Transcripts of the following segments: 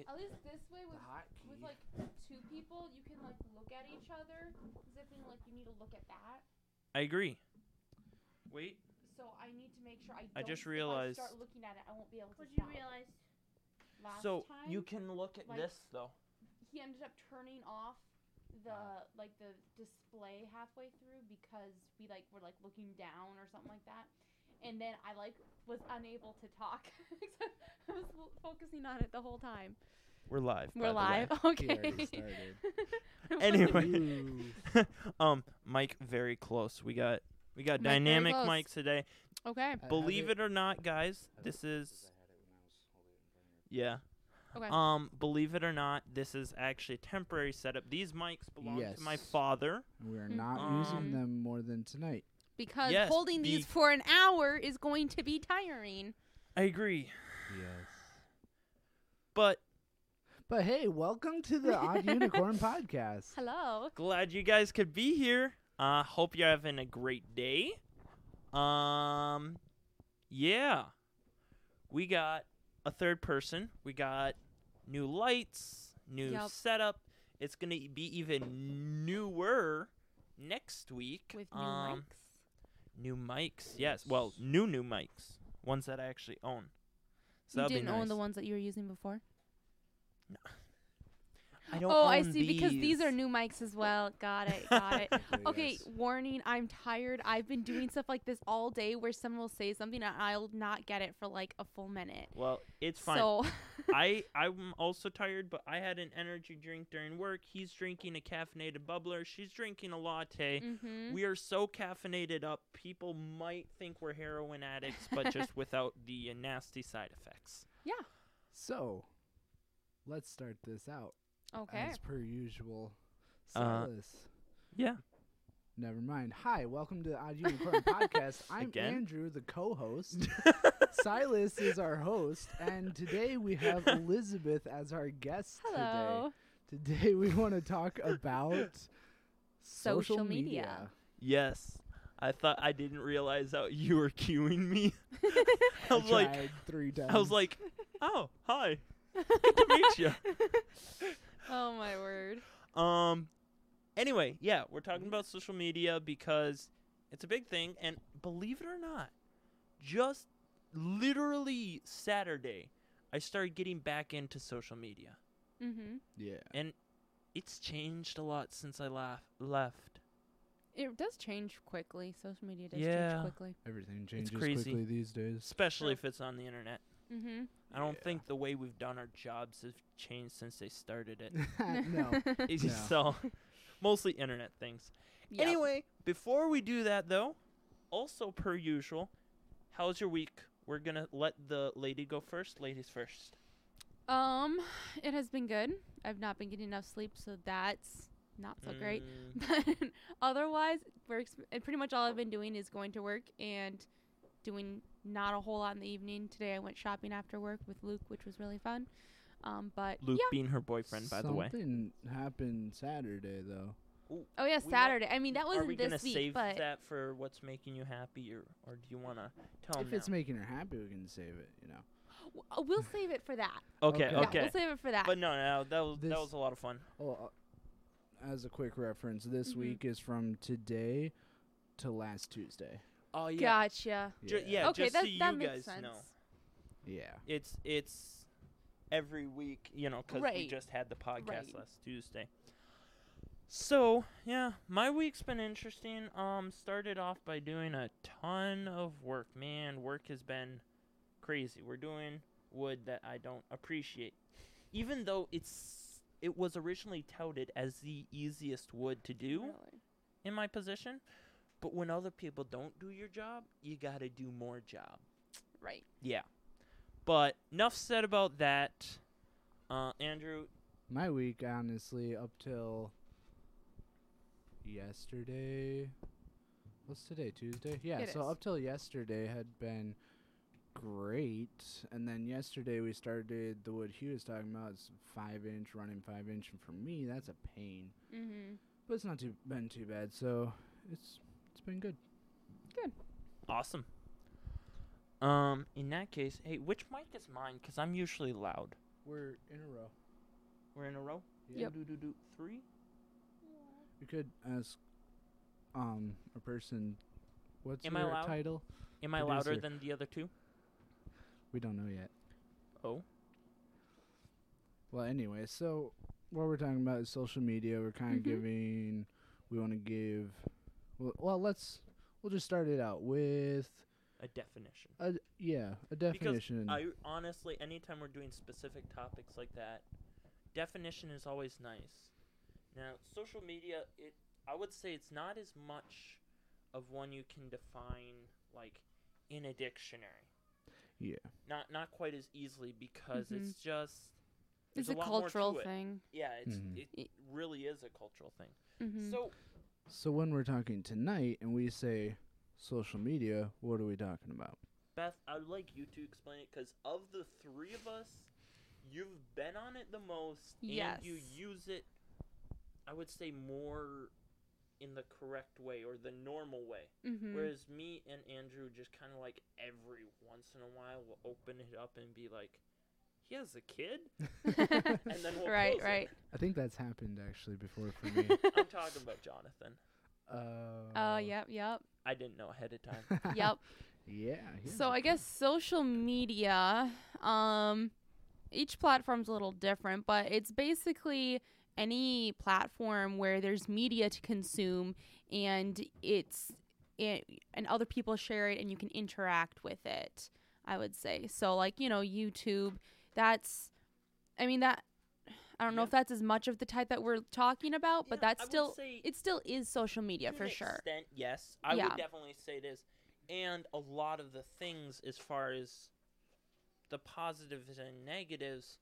It, At least this way with with like two people, you can like look at each other. As if in like you need to look at that. I agree. Wait. So I need to make sure I. I Don't, just if realized- I start looking at it, I won't be able to. What'd you realize? Last so time, you can look at like- this though. he ended up turning off the Uh. like the display halfway through because we like were like looking down or something like that and then i like was unable to talk except i was l- focusing on it the whole time We're live. we're by the way. live okay already. Anyway. Um, Mike, very close. We got we got Mike, very dynamic close. mics today. okay I- I Believe did- it or not, guys, this is yeah. okay Um, believe it or not, this is actually a temporary setup. These mics belong to my father. We are Mm. not Um, using them more than tonight. Because yes, holding these for an hour is going to be tiring I agree, Yes. but But hey, welcome to the Odd Unicorn podcast. hello glad you guys could be here. Uh, hope you're having a great day. Um, yeah, we got a third person. We got new lights, new Yup. setup. It's gonna be even newer next week. with new um, mics New mics, yes. Well, new new mics, ones that I actually own. So you didn't be nice. own the ones that you were using before I don't oh i own see because these are new mics as well got it got it Okay, yes. warning, I'm tired. I've been doing stuff like this all day where someone will say something and I'll not get it for like a full minute. Well, it's fine. So I I'm also tired, but I had an energy drink during work. He's drinking a caffeinated bubbler. She's drinking a latte. mhm. We are so caffeinated up. People might think we're heroin addicts, but just without the uh, nasty side effects. Yeah. So, let's start this out. Okay. As per usual. Uh, Silas. Yeah. Never mind. Hi, welcome to the Odd Unicorn podcast. I'm Again? Andrew, the co-host. Silas is our host, and today we have Elisabeth as our guest Hello. today. Today we want to talk about social, Social media. media. Yes. I thought I didn't realize that you were cueing me. I I was like, tried three times. I was like, oh, hi. Good to meet you. Oh my word. Um. Anyway, yeah, we're talking about social media because it's a big thing, and believe it or not, just literally Saturday, I started getting back into social media, Mhm. yeah. and it's changed a lot since I laugh- left. It does change quickly. Social media does Yeah. change quickly. Everything changes crazy. quickly these days. Especially True. if it's on the internet. Mhm. I don't Yeah. think the way we've done our jobs has changed since they started it. no. It's No. so, mostly internet things. Yep. Anyway, before we do that though, also per usual, how's your week? We're gonna let the lady go first. Ladies first. Um, it has been good. I've not been getting enough sleep, so that's not so great. Mm, But otherwise, works. And pretty much all I've been doing is going to work and doing not a whole lot in the evening. Today I went shopping after work with Luke, which was really fun. Um, but Luke yeah. being her boyfriend, by the way. Something happened Saturday though. Oh yeah, we might- Saturday. I mean that wasn't this week. Are we wasn't gonna this week, save but that for what's making you happy, or or do you wanna tell if them it's making her happy, we can save it. You know. w- uh, we'll save it for that. Okay, Okay. Yeah, okay. we'll save it for that. But no, no, that was that was a lot of fun. Well, uh, as a quick reference, this Mhm. week is from today to last Tuesday. Oh yeah. Gotcha. Ju- yeah, okay, just that so you that makes guys sense. know. Yeah. It's it's every week, you know, 'cause we Right. just had the podcast Right. last Tuesday. So yeah, my week's been interesting. Um, started off by doing a ton of work. Man, work has been crazy. We're doing wood that I don't appreciate, even though it's it was originally touted as the easiest wood to do Really. in my position. But when other people don't do your job, you gotta do more job. Right. Yeah. But enough said about that. Uh, Andrew, My week, honestly, up till yesterday. What's today? Tuesday? Yeah. It so is. up till yesterday had been great, and then yesterday we started the wood he was talking about. It's five inch, running five inch, and for me that's a pain. Mm-hmm. But it's not too been too bad. So it's it's been good. Good. Awesome. Um, in that case, hey, which mic is mine? Cause I'm usually loud. We're in a row. We're in a row. Yeah. Yep. Do do do three. We could ask um a person what's Am I your title? Am I louder Producer. than the other two? We don't know yet. Oh. Well, anyway, so what we're talking about is social media. We're kind of Mhm. giving. We want to give. Well, well, let's. We'll just start it out with A definition. a yeah a definition. Because I honestly, anytime we're doing specific topics like that, definition is always nice. Now, social media, it I would say it's not as much of one you can define like in a dictionary. yeah. Not not quite as easily because Mhm. it's just It's there's a lot more to cultural it. thing. Yeah, it's Mhm. it It- really is a cultural thing. Mm-hmm. So So when we're talking tonight and we say social media, what are we talking about? Beth, I'd like you to explain it because of the three of us, you've been on it the most, and you use it. I would say more in the correct way or the normal way. mm-hmm. Whereas me and Andrew just kind of like every once in a while will open it up and be like, "He has a kid," and then we'll right, close it. right. I think that's happened actually before for me. I'm talking about Jonathan. uh, Oh, yep, yep, I didn't know ahead of time. yep. yeah. So I guess social media, um, each platform's a little different, but it's basically any platform where there's media to consume and it's it, and other people share it and you can interact with it. I would say so. Like you know, YouTube. That's, I mean that. I don't know if that's as much of the type that we're talking about, but Yeah, that's I still say it still is social media to for an sure. Extent, yes, I Yeah. would definitely say it is, and a lot of the things as far as the positives and negatives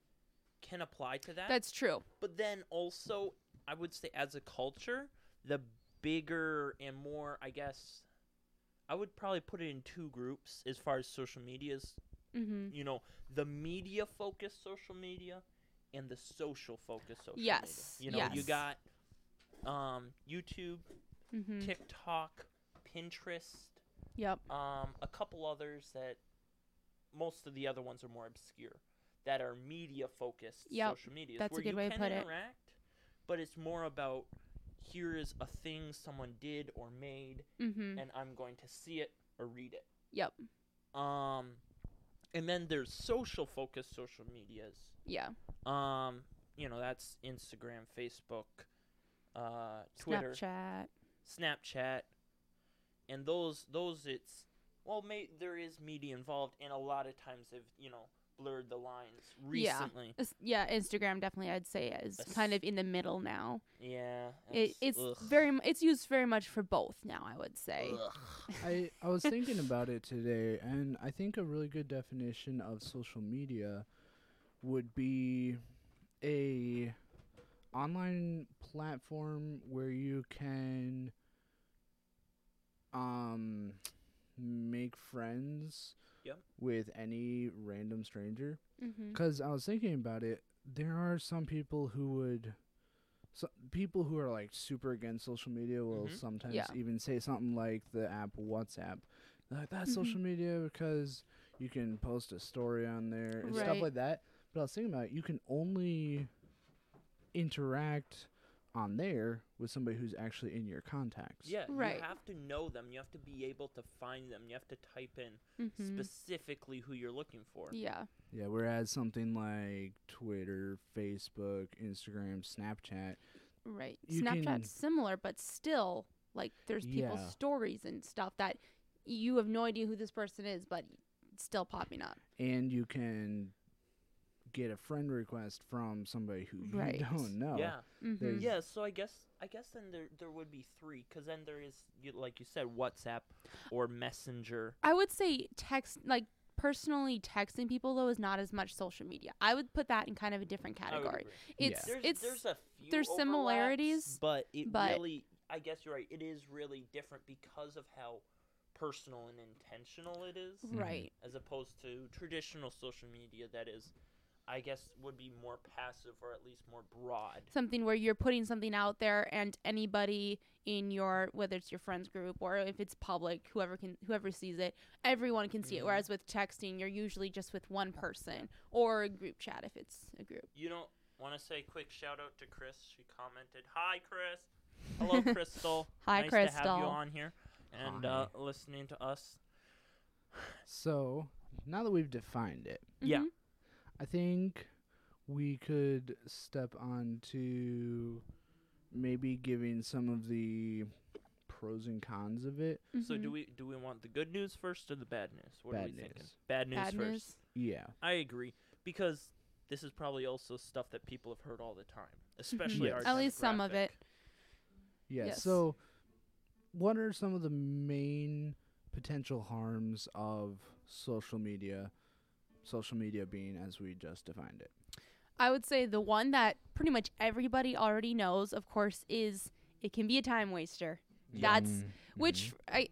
can apply to that. That's true. but then also, I would say as a culture, the bigger and more, I guess, I would probably put it in two groups as far as social media's. Mm-hmm. You know, the media focused social media and the social focused social Yes, media. You know, you got um, YouTube, Mm-hmm. TikTok, Pinterest, Yep. um, a couple others that most of the other ones are more obscure that are media focused Yep, social media. that's a good you way to can put it. but it's more about here is a thing someone did or made, Mm-hmm. and I'm going to see it or read it. Yep. Um, and then there's social focused social medias. Yeah. Um, you know that's Instagram, Facebook, uh, Twitter. Snapchat. Snapchat, and those those it's well, may, there is media involved, and a lot of times they've you know blurred the lines Yeah. recently. Is- Yeah, Instagram definitely I'd say is That's- kind of in the middle now. Yeah, It, it's ugh, very it's used very much for both now, I would say. I, I was thinking about it today, and I think a really good definition of social media would be a online platform where you can um make friends Yep. with any random stranger. Mm-hmm. Because I was thinking about it, there are some people who would, so people who are like super against social media will Mhm. sometimes Yeah. even say something like the app WhatsApp. They're like that's Mhm. social media because you can post a story on there and stuff like that. But I was thinking about it, you can only interact on there with somebody who's actually in your contacts. Yeah, Right. you have to know them. You have to be able to find them. You have to type in Mm-hmm. specifically who you're looking for. Yeah. Yeah. Whereas something like Twitter, Facebook, Instagram, Snapchat, Right. You can- Snapchat's similar, but still, like, there's people's Yeah. stories and stuff that you have no idea who this person is, but still popping up. and you can get a friend request from somebody who Right. you don't know. Yeah, Mm-hmm. Yeah. So I guess I guess then there there would be three, because then there is you, like you said WhatsApp or Messenger. I would say text, like, personally texting people, though, is not as much social media. I would put that in kind of a different I would category. agree. It's, There's, it's, there's a few there's similarities, but it but- really I guess you're right. It is really different because of how personal and intentional it is, right. as opposed to traditional social media that is I guess would be more passive or at least more broad. something where you're putting something out there and anybody in your whether it's your friends group or if it's public whoever can whoever sees it everyone can see it Mhm. whereas with texting you're usually just with one person or a group chat if it's a group You don't want to say quick shout out to Chris. She commented, "Hi, Chris. Hello, Crystal. Hi, nice to have you Crystal. on here and uh, listening to us." So now that we've defined it, Yeah. I think we could step on to maybe giving some of the pros and cons of it. So do Mhm. we do we want the good news first or the bad news? What are Bad we thinking? news. Bad news bad first. news Yeah. I agree because this is probably also stuff that people have heard all the time, especially Yes. our Mm-hmm. At least some of it. Yeah. Yes. So, what are some of the main potential harms of social media? Social media being as we just defined it. I would say the one that pretty much everybody already knows, of course, is it can be a time waster. That's Mm, which I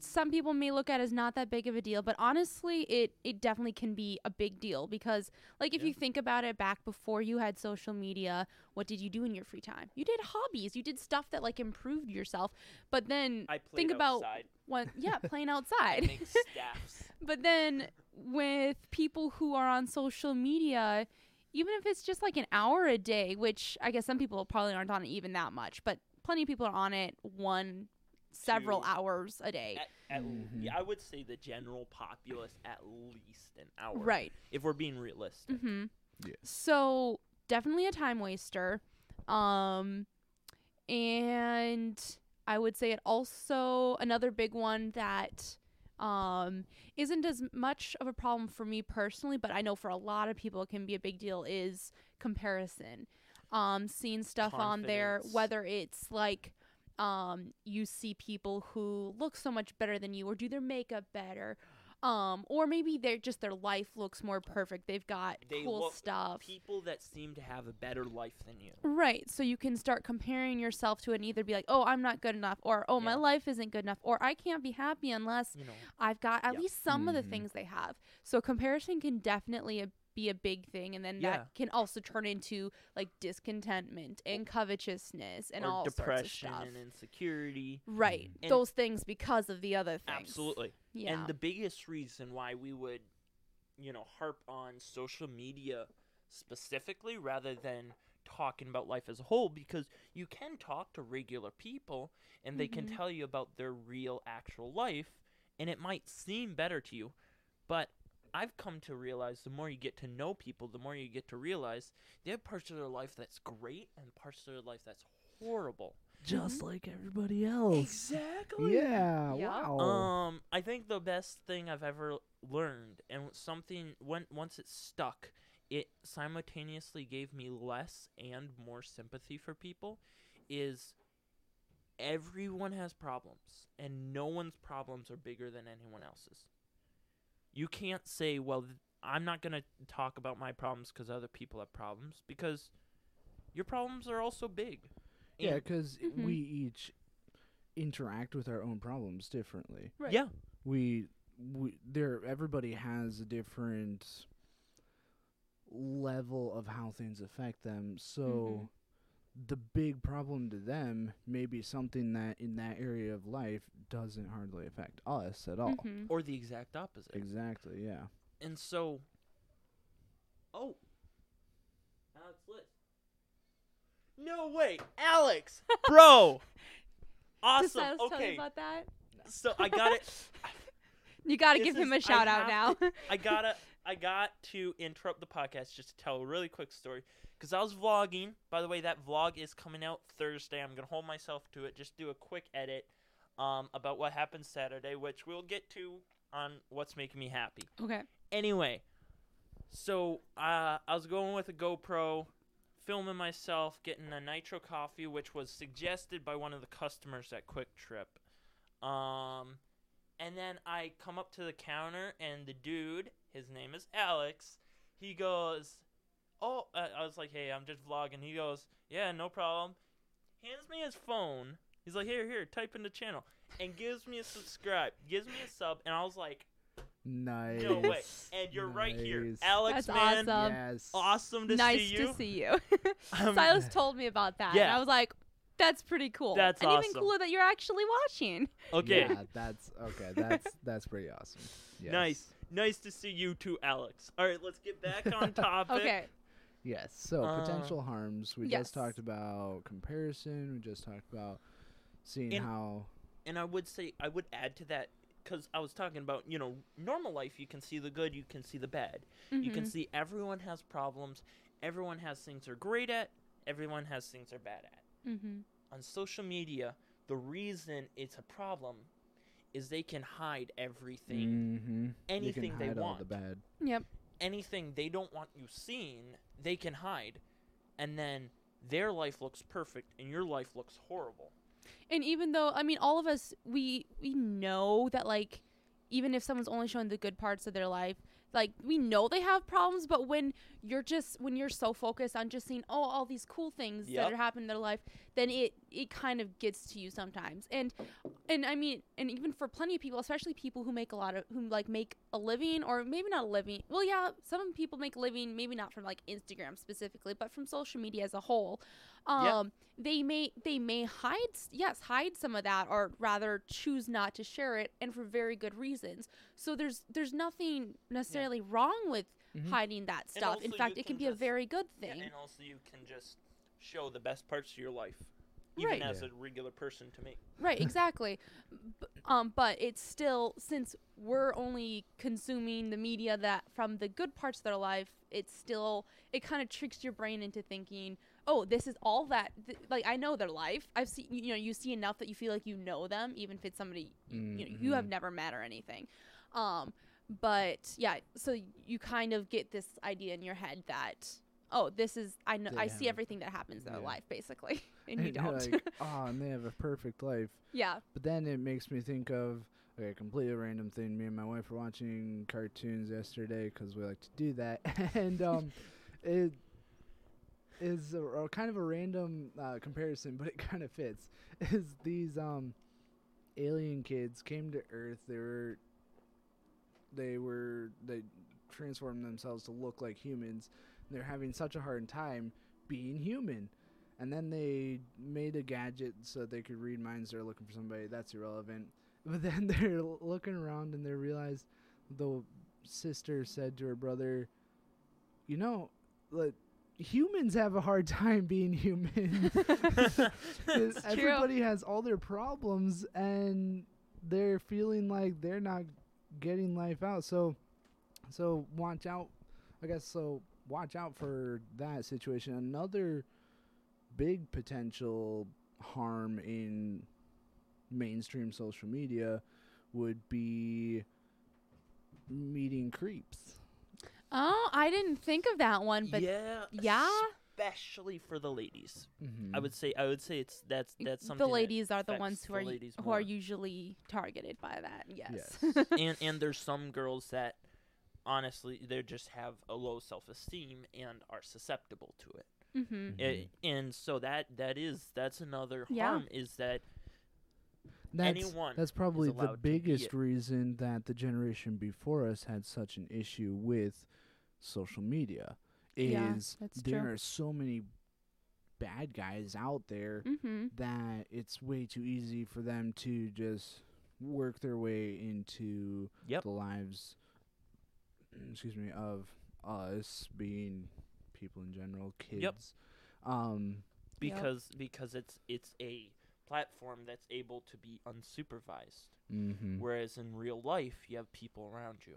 some people may look at as not that big of a deal, but honestly, it it definitely can be a big deal because like if Yeah. you think about it back before you had social media, what did you do in your free time? You did hobbies, you did stuff that like improved yourself. But then I played think about outside. one yeah, playing I outside. make staffs. But then with people who are on social media, even if it's just like an hour a day, which I guess some people probably aren't on it even that much, but plenty of people are on it one several Two. hours a day. At, at l- Mhm. yeah, I would say the general populace at least an hour. Right. If we're being realistic. Mm-hmm. Yeah. So definitely a time waster. Um, and I would say it also another big one that um isn't as much of a problem for me personally, but I know for a lot of people it can be a big deal is comparison. Um, seeing stuff on there, whether it's like um you see people who look so much better than you or do their makeup better um or maybe they're just their life looks more perfect they've got They cool look- stuff People that seem to have a better life than you. right so you can start comparing yourself to it and either be like oh i'm not good enough or oh my life isn't good enough or i can't be happy unless You know. i've got at Yeah. least some of the Mhm. things they have so comparison can definitely a, be a big thing and then Yeah. that can also turn into like discontentment and covetousness and or all depression sorts of stuff and insecurity. right And- those things because of the other things Absolutely. yeah And the biggest reason why we would, you know, harp on social media specifically rather than talking about life as a whole because you can talk to regular people and they can Mhm. tell you about their real actual life and it might seem better to you. But I've come to realize the more you get to know people, the more you get to realize they have parts of their life that's great and parts of their life that's horrible. Just like everybody else. Exactly. Yeah. Yeah. Wow. Um, I think the best thing I've ever learned, and something when once it stuck, it simultaneously gave me less and more sympathy for people, is everyone has problems, and no one's problems are bigger than anyone else's. You can't say, well, th- I'm not gonna talk about my problems because other people have problems, because your problems are also big. yeah, And- because Mhm. we each interact with our own problems differently. Right. yeah, we we there everybody has a different level of how things affect them so the big problem to them may be something that in that area of life doesn't hardly affect us at all Mhm. or the exact opposite. exactly yeah And so, oh, Alex Liz. No way, Alex, bro, awesome. Just I was telling Okay, about that. so I got it. You got to This give him is- a I shout out have now. I gotta, I got to interrupt the podcast just to tell a really quick story because I was vlogging. By the way, that vlog is coming out Thursday. I'm gonna hold myself to it. Just do a quick edit, um, about what happened Saturday, which we'll get to on what's making me happy. okay. Anyway, so uh, I was going with a GoPro, filming myself, getting a nitro coffee, which was suggested by one of the customers at QuikTrip. Um, and then I come up to the counter, and the dude, his name is Alex, he goes, "Oh," uh, I was like, "Hey, I'm just vlogging." He goes, "Yeah, no problem." Hands me his phone. He's like, "Here, here, type in the channel," and gives me a subscribe, gives me a sub, and I was like, Nice. No way. And you're right here, Alex. That's man, awesome. yes. awesome to nice see you. Nice to see you. Um, Silas told me about that. and yeah. I was like, that's pretty cool. That's and even cooler that you're actually watching. Okay, Yeah, that's okay. That's that's pretty awesome. Yes. nice, nice to see you too, Alex. All right, let's get back on topic. Okay. Yes. So Uh, potential harms. We yes. just talked about comparison. We just talked about seeing And- how. And I would say I would add to that because I was talking about you know normal life. You can see the good, you can see the bad. You can Mhm. see everyone has problems. Everyone has things they're great at. Everyone has things they're bad at. Mhm. On social media, the reason it's a problem is they can hide everything, Mm-hmm. anything you can they hide all want. the bad. Yep. Anything they don't want you seeing, they can hide, and then their life looks perfect and your life looks horrible. And even though I mean all of us we we know that like even if someone's only showing the good parts of their life, like we know they have problems, but when you're just when you're so focused on just seeing oh all these cool things Yep. that are happening in their life, then it it kind of gets to you sometimes. And and I mean and even for plenty of people, especially people who make a lot of who like make a living or maybe not a living. Well, yeah, some people make a living maybe not from like Instagram specifically, but from social media as a whole. Um Yep. they may they may hide yes hide some of that or rather choose not to share it and for very good reasons so there's there's nothing necessarily wrong with Mhm. hiding that Mm-hmm. Stuff in fact it can can be a very good Yeah, thing and also you can just show the best parts of your life, even Right. as Yeah. a regular person to me. right exactly B- um but it's still since we're only consuming the media that from the good parts of their life it's still it kind of tricks your brain into thinking oh this is all that th- like i know their life i've seen you know you see enough that you feel like you know them even if it's somebody you, you know you have Mhm. never met or anything um but yeah so you kind of get this idea in your head that oh this is i know i see everything that happens in their life basically and you you're don't like, oh, and they have a perfect life. yeah But then it makes me think of okay, a completely random thing. Me and my wife were watching cartoons yesterday 'cause we like to do that, and um, it is a, a kind of a random uh, comparison, but it kind of fits. Is these um alien kids came to Earth? They were they were they transformed themselves to look like humans. They're having such a hard time being human. And then they made a gadget so they could read minds. They're looking for somebody. That's irrelevant. But then they're looking around and they realize the sister said to her brother, "You know, like, humans have a hard time being human. It's true. Everybody has all their problems and they're feeling like they're not getting life out. So, so watch out. I guess so. Watch out for that situation. Another big potential harm in mainstream social media would be meeting creeps. oh i didn't think of that one but yeah, yeah especially for the ladies. Mm-hmm. I would say I would say it's that's that's something the that ladies are the ones who the are u- ladies who are usually targeted by that. Yes. Yes. and and there's some girls that honestly they just have a low self-esteem and are susceptible to it. mm-hmm. I- and so that that is that's another Yeah. harm is that That's, anyone that's probably the allowed to be biggest reason that the generation before us had such an issue with social media. Is Yeah, there true. are so many bad guys out there Mm-hmm. that it's way too easy for them to just work their way into Yep. the lives excuse me of us being people in general kids um Yep. because because it's it's a platform that's able to be unsupervised mhm. whereas in real life you have people around you.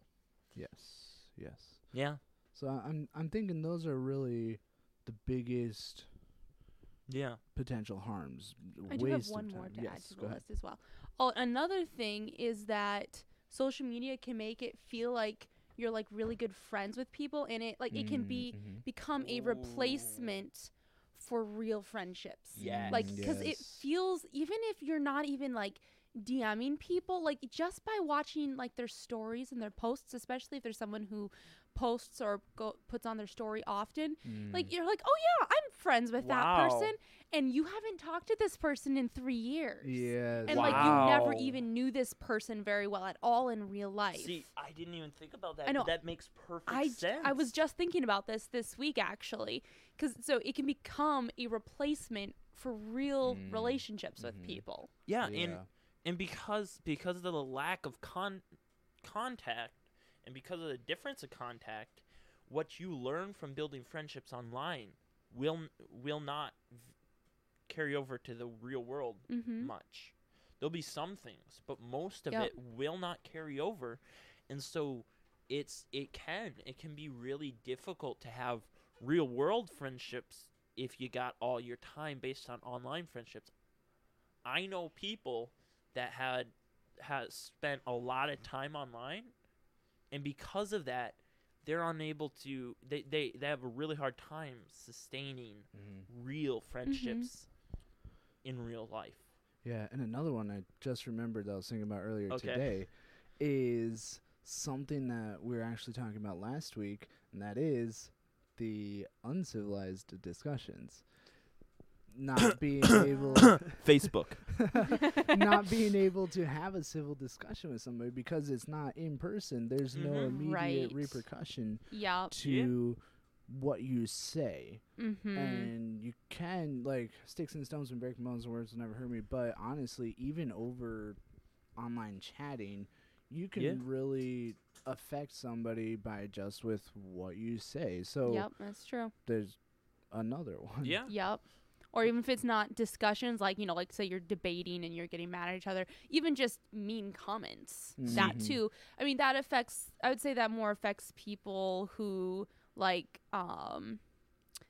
yes yes Yeah. so I- i'm i'm thinking those are really the biggest Yeah. potential harms I do have waste of one more time. to yes add to the ahead list as well. Oh, another thing is that social media can make it feel like you're like really good friends with people, and it like it can be Mhm. become a Ooh. replacement for real friendships. Yes. like because it feels even if you're not even like DMing people like just by watching like their stories and their posts especially if there's someone who posts or go, puts on their story often. Mm. Like you're like, oh yeah, I'm friends with that person, and you haven't talked to this person in three years. yes. And like you never even knew this person very well at all in real life. See, I didn't even think about that. I know. That makes perfect I, j- sense. I was just thinking about this this week actually, because so it can become a replacement for real Mm. relationships with Mhm. people. yeah, and yeah. and because because of the lack of con contact and because of the difference of contact, what you learn from building friendships online will will not v- carry over to the real world Mm-hmm. much. There'll be some things, but most of Yep. it will not carry over. And so it's it can it can be really difficult to have real world friendships if you got all your time based on online friendships. I know people that had has spent a lot of time online and because of that they're unable to they, they, they have a really hard time sustaining Mhm. real friendships in real life. Yeah, and another one I just remembered that I was thinking about earlier Okay. today is something that we were actually talking about last week, and that is the uncivilized discussions. Not being able Facebook. not being able to have a civil discussion with somebody because it's not in person. There's no Mhm. immediate Right. repercussion Yeah. to what you say. Mm-hmm. and you can like sticks and stones and break bones and words will never hurt me but honestly even over online chatting you can Yeah. really affect somebody by just with what you say so Yep, that's true. there's another one Yeah. Yep. Or even if it's not discussions, like, you know, like say you're debating and you're getting mad at each other, even just mean comments. That Mhm. too. I mean, that affects, I would say that more affects people who like, um,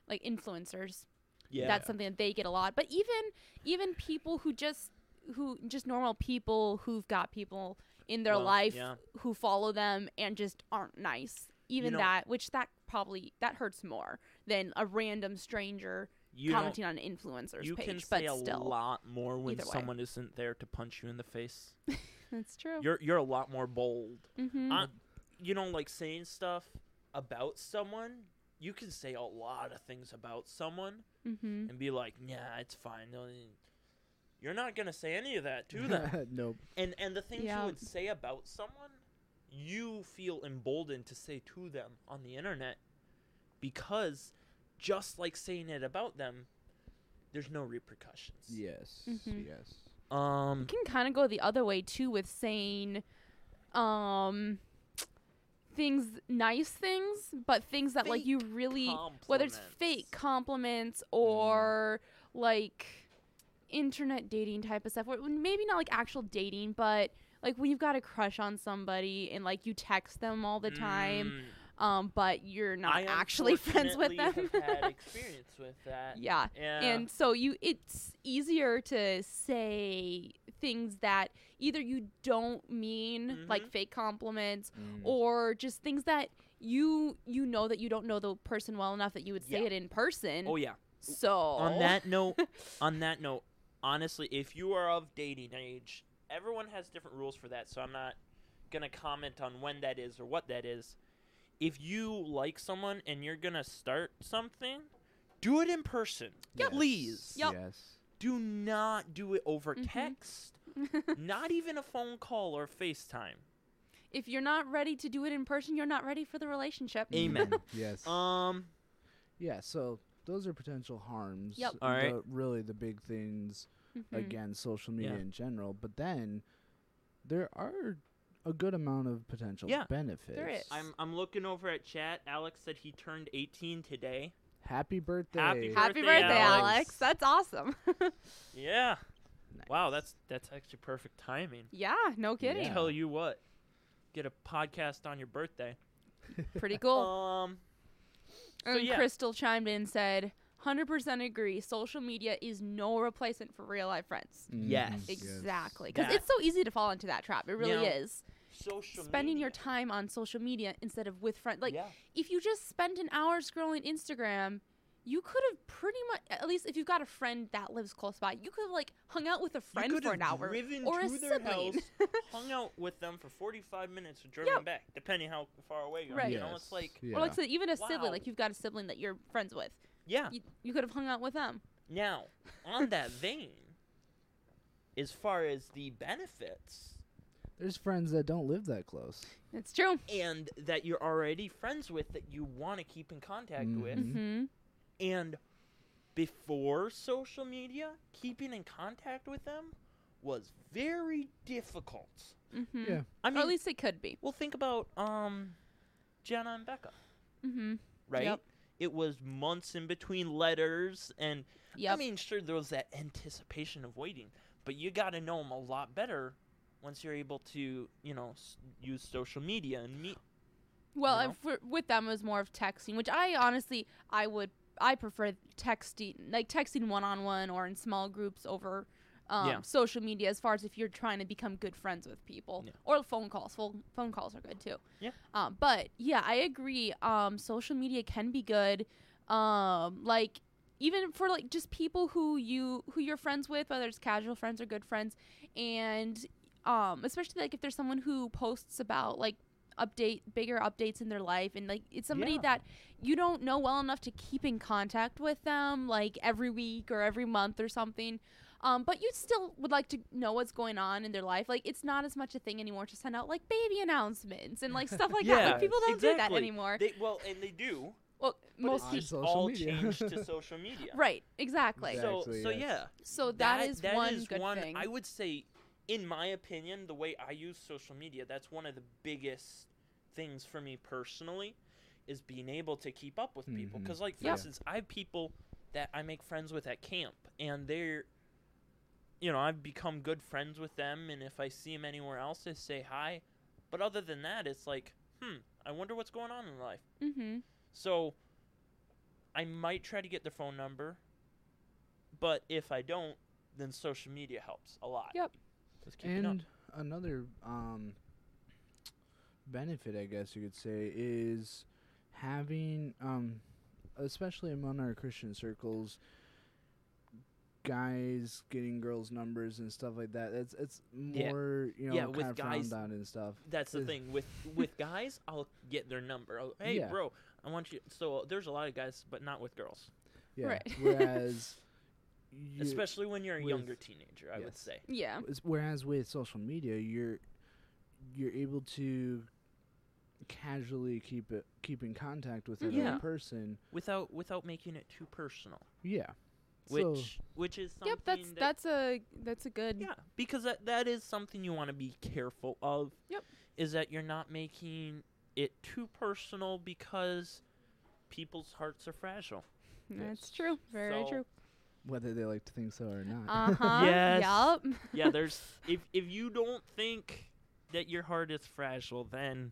like influencers. Yeah. That's something that they get a lot. But even, even people who just, who just normal people who've got people in their Well, life yeah. who follow them and just aren't nice. Even know- that, which that probably that hurts more than a random stranger you don't- commenting on an influencer's you page. can but say a still, lot more when Either way. someone isn't there to punch you in the face. that's true. You're you're a lot more bold. mm-hmm. I, you know, like saying stuff about someone. You can say a lot of things about someone mm-hmm. and be like, "Yeah, it's fine." No, You're not gonna say any of that to them. nope and and the things Yeah. you would say about someone, you feel emboldened to say to them on the internet, because just like saying it about them, there's no repercussions. yes Mhm. yes Um. You can kind of go the other way too with saying, um, things, nice things, but things that like you really, whether it's fake compliments or like internet dating type of stuff, or maybe not like actual dating, but like when you've got a crush on somebody and like you text them all the time, Mm, um, but you're not I actually friends with them. have had experience with that. yeah. Yeah. And so you it's easier to say things that either you don't mean like Mhm. fake compliments Mm. or just things that you you know that you don't know the person well enough that you would say Yeah. it in person. oh yeah. So On that note, on that note, honestly, if you are of dating age, everyone has different rules for that, so I'm not gonna comment on when that is or what that is. If you like someone and you're gonna start something, do it in person. Yes. Please. Yep. yes Do not do it over Mhm. text. not even a phone call or FaceTime. if you're not ready to do it in person, you're not ready for the relationship. Amen. Yes Um yeah so those are potential harms Yep. All right. the- really the big things Mhm. against social media Yeah. in general, but then there are a good amount of potential Yeah. benefits. is. I'm I'm looking over at chat. Alex said he turned 18 today. Happy birthday. Happy Happy birthday, birthday, Alex. Alex. That's awesome. Yeah. Wow, that's that's actually perfect timing. yeah, no kidding. Yeah. Tell you what, get a podcast on your birthday. Pretty cool. Um, so and yeah, Crystal chimed in and said, 100% agree. Social media is no replacement for real life friends. Yes. Mhm, Exactly. Because it's so easy to fall into that trap. It really Now, is. social Spending your time on social media instead of with friends. Like, yeah. if you just spend an hour scrolling Instagram, you could have pretty much at least if you've got a friend that lives close by, you could have like hung out with a friend could for an hour driven or a to their sibling. house, hung out with them for 45 minutes, and driven Yep. back, depending how far away you are. Right. You know, it's like, yeah. Or like I said, even a Wow. sibling, like you've got a sibling that you're friends with. Yeah. You, you could have hung out with them. Now, on that vein, as far as the benefits, there's friends that don't live that close. It's true. and that you're already friends with, that you want to keep in contact with, Mhm. Mm-hmm. and before social media, keeping in contact with them was very difficult. Mm-hmm. Yeah. I or mean, at least it could be. well, think about um, Jenna and Becca, Mm-hmm. right? Yep. It was months in between letters, and Yep. I mean, sure, there was that anticipation of waiting, but you got to know them a lot better once you're able to, you know, s- use social media and meet. well, you know? for, with them it was more of texting, which I honestly I would I prefer texting like texting one on one or in small groups over um, Yeah. social media as far as if you're trying to become good friends with people Yeah. or phone calls. Phone phone calls are good too. Yeah. Um, but yeah, I agree. Um, social media can be good. Um, like even for like just people who you who you're friends with, whether it's casual friends or good friends, and um, especially like if there's someone who posts about like update bigger updates in their life and like it's somebody Yeah. that you don't know well enough to keep in contact with them like every week or every month or something um, but you still would like to know what's going on in their life like it's not as much a thing anymore to send out like baby announcements and like stuff like that Yeah, like people don't do that anymore They, well, and they do, well but most it's people just all media. changed to social media. right exactly Exactly. So, so yeah, so that is that one is good one- thing I would say, in my opinion, the way I use social media, that's one of the biggest things for me personally, is being able to keep up with people. Mhm. Because, like, for Yep. instance, I have people that I make friends with at camp, and they're, you know, I've become good friends with them, and if I see them anywhere else, I say hi. But other than that, it's like, hmm, I wonder what's going on in life. mm-hmm So I might try to get their phone number, but if I don't, then social media helps a lot. Yep. Just keep it up. And another um, benefit, I guess you could say, is having, um, especially among our Christian circles, guys getting girls' numbers and stuff like that. It's it's Yeah. more you know Yeah, with of guys- frowned on and stuff. That's the thing with with guys. I'll get their number. I'll, hey, Yeah. bro, I want you. So uh, there's a lot of guys, but not with girls, Yeah. Right. Whereas. you- especially when you're a with- younger teenager. I would say. yeah Whereas- Whereas with social media, you're you're able to casually keep it keep in contact with another Yeah. person. Without without making it too personal, Yeah. Which so, which is something yep that's that, that's a that's a good Yeah, because that that is something you want to be careful of. Yep. Is that you're not making it too personal because people's hearts are fragile. that's Yes. true very So- true whether they like to think so or not. uh-huh Yes. yep Yeah, there's if if you don't think that your heart is fragile, then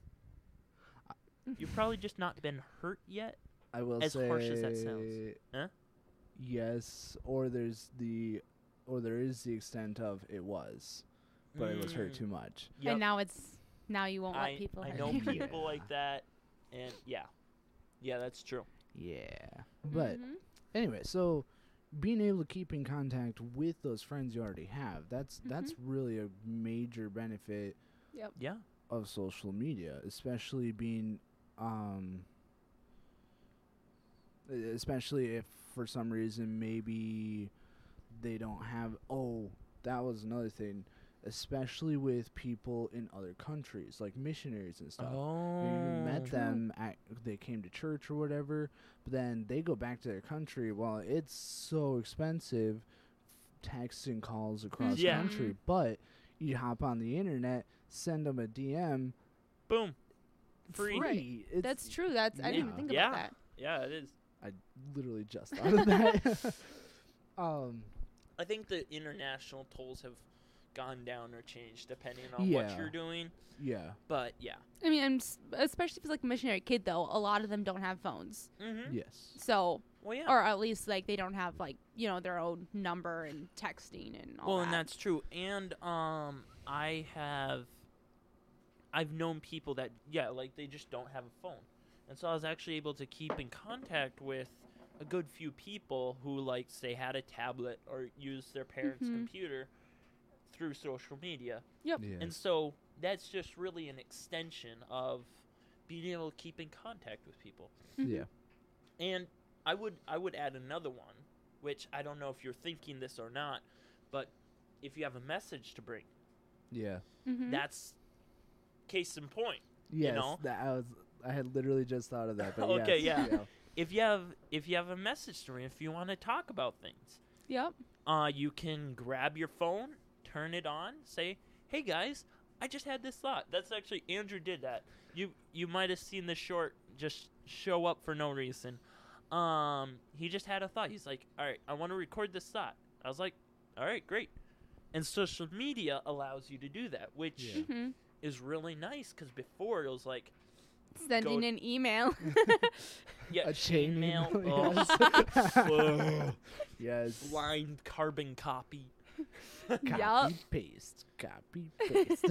you've probably just not been hurt yet. I will as say harsh as that sounds. Huh? Yes, or there's the or there is the extent of it was, but it was hurt Mm, too much. yep. and now it's now you won't I, let people I know you. Yeah. people like that, and yeah, yeah, that's true. Yeah. But Mhm. anyway, so being able to keep in contact with those friends you already have, that's that's really a major benefit Yep. Yeah, of social media, especially being um especially if for some reason maybe they don't have oh that was another thing especially with people in other countries like missionaries and stuff Oh, you met True. them at they came to church or whatever but then they go back to their country well it's so expensive texts and calls across Yeah. country mm-hmm. but you hop on the internet send them a dm Boom. Free. free. It's, that's true that's i didn't even think Yeah. about that Yeah, it is. I literally just thought of that. um, I think the international tolls have gone down or changed depending on what you're doing. yeah, But yeah. i mean and s- especially if it's like a missionary kid though a lot of them don't have phones Mm-hmm. yes, so Well, yeah. or at least like they don't have like you know their own number and texting and all well, that. and that's true. And um, I have, I've known people that yeah, like they just don't have a phone, and so I was actually able to keep in contact with a good few people who like say had a tablet or used their parents' Mhm. computer through social media. Yep. Yes. And so that's just really an extension of being able to keep in contact with people. Mhm. yeah. And I would I would add another one, which I don't know if you're thinking this or not, but if you have a message to bring, Yeah. Mhm. that's case in point. Yes. know? That I was. I had literally just thought of that. But Okay, yes, yeah. If you have if you have a message to bring, if you want to talk about things, Yep. uh, you can grab your phone, turn it on, say, "Hey guys, I just had this thought." That's actually Andrew did that. You you might have seen the short just show up for no reason. Um, he just had a thought. He's like, "All right, I want to record this thought." I was like, "All right, great." And social media allows you to do that, which Yeah. hmm is really nice because before it was like, Sending an email. yeah, A chain mail, email, oh, yes. yes. blind carbon copy. Copy Yup. paste. Copy paste.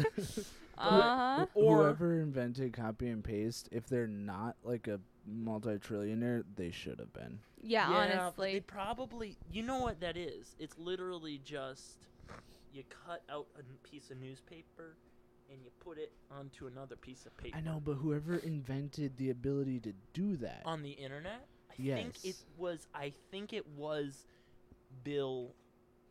Uh-huh. Or- Whoever invented copy and paste, if they're not like a multi-trillionaire, they should have been. Yeah, but They honestly. probably, you know what that is? It's literally just you cut out a n- piece of newspaper and you put it onto another piece of paper. I know, but whoever invented the ability to do that, On the internet, I think it was. I think it was Bill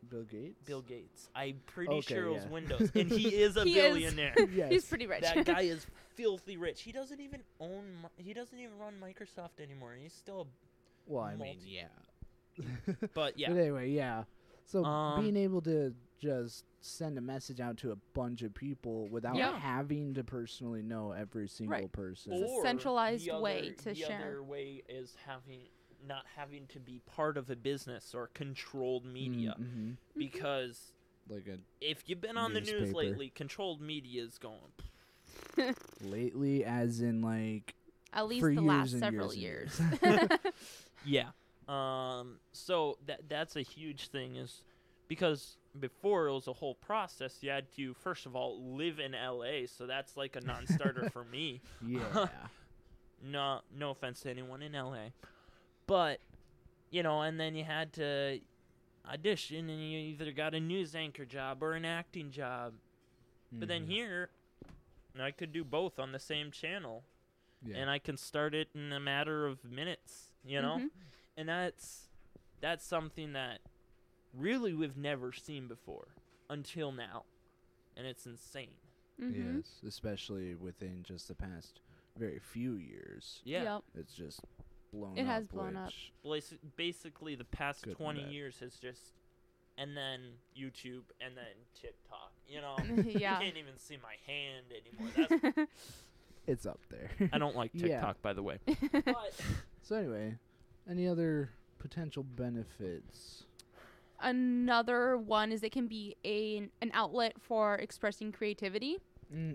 Bill Gates. Bill Gates. I'm pretty Okay, sure it was yeah. Windows, and he is a He is. billionaire. yes. He's pretty rich. that guy is filthy rich. He doesn't even own. He doesn't even run Microsoft anymore. He's still. Well, I mean, yeah. But yeah, But anyway, yeah. So Um, being able to just send a message out to a bunch of people without Yeah. having to personally know every single person. It's a centralized the way to the share. other way is having not having to be part of a business or controlled media hmm because Like a if you've been on the news lately, controlled media is going. lately, as in like At least for the years last several years years. Yeah. Um. So that that's a huge thing is because before it was a whole process. You had to first of all live in L.A. So that's like a non-starter for me. yeah. No, no offense to anyone in LA, but you know, and then you had to audition, and you either got a news anchor job or an acting job. But then Mhm. here, I could do both on the same channel, yeah. and I can start it in a matter of minutes. You know, Mhm. and that's that's something that really we've never seen before until now, and it's insane. Mhm. Yes, especially within just the past very few years. Yeah. Yep. It's just blown up. It up. has blown up. which- basically the past Good 20 years has just and then YouTube and then TikTok. You know, yeah. you can't even see my hand anymore. That's, It's up there. I don't like Yeah. TikTok, by the way. But so anyway, any other potential benefits? Another one is it can be a an outlet for expressing creativity,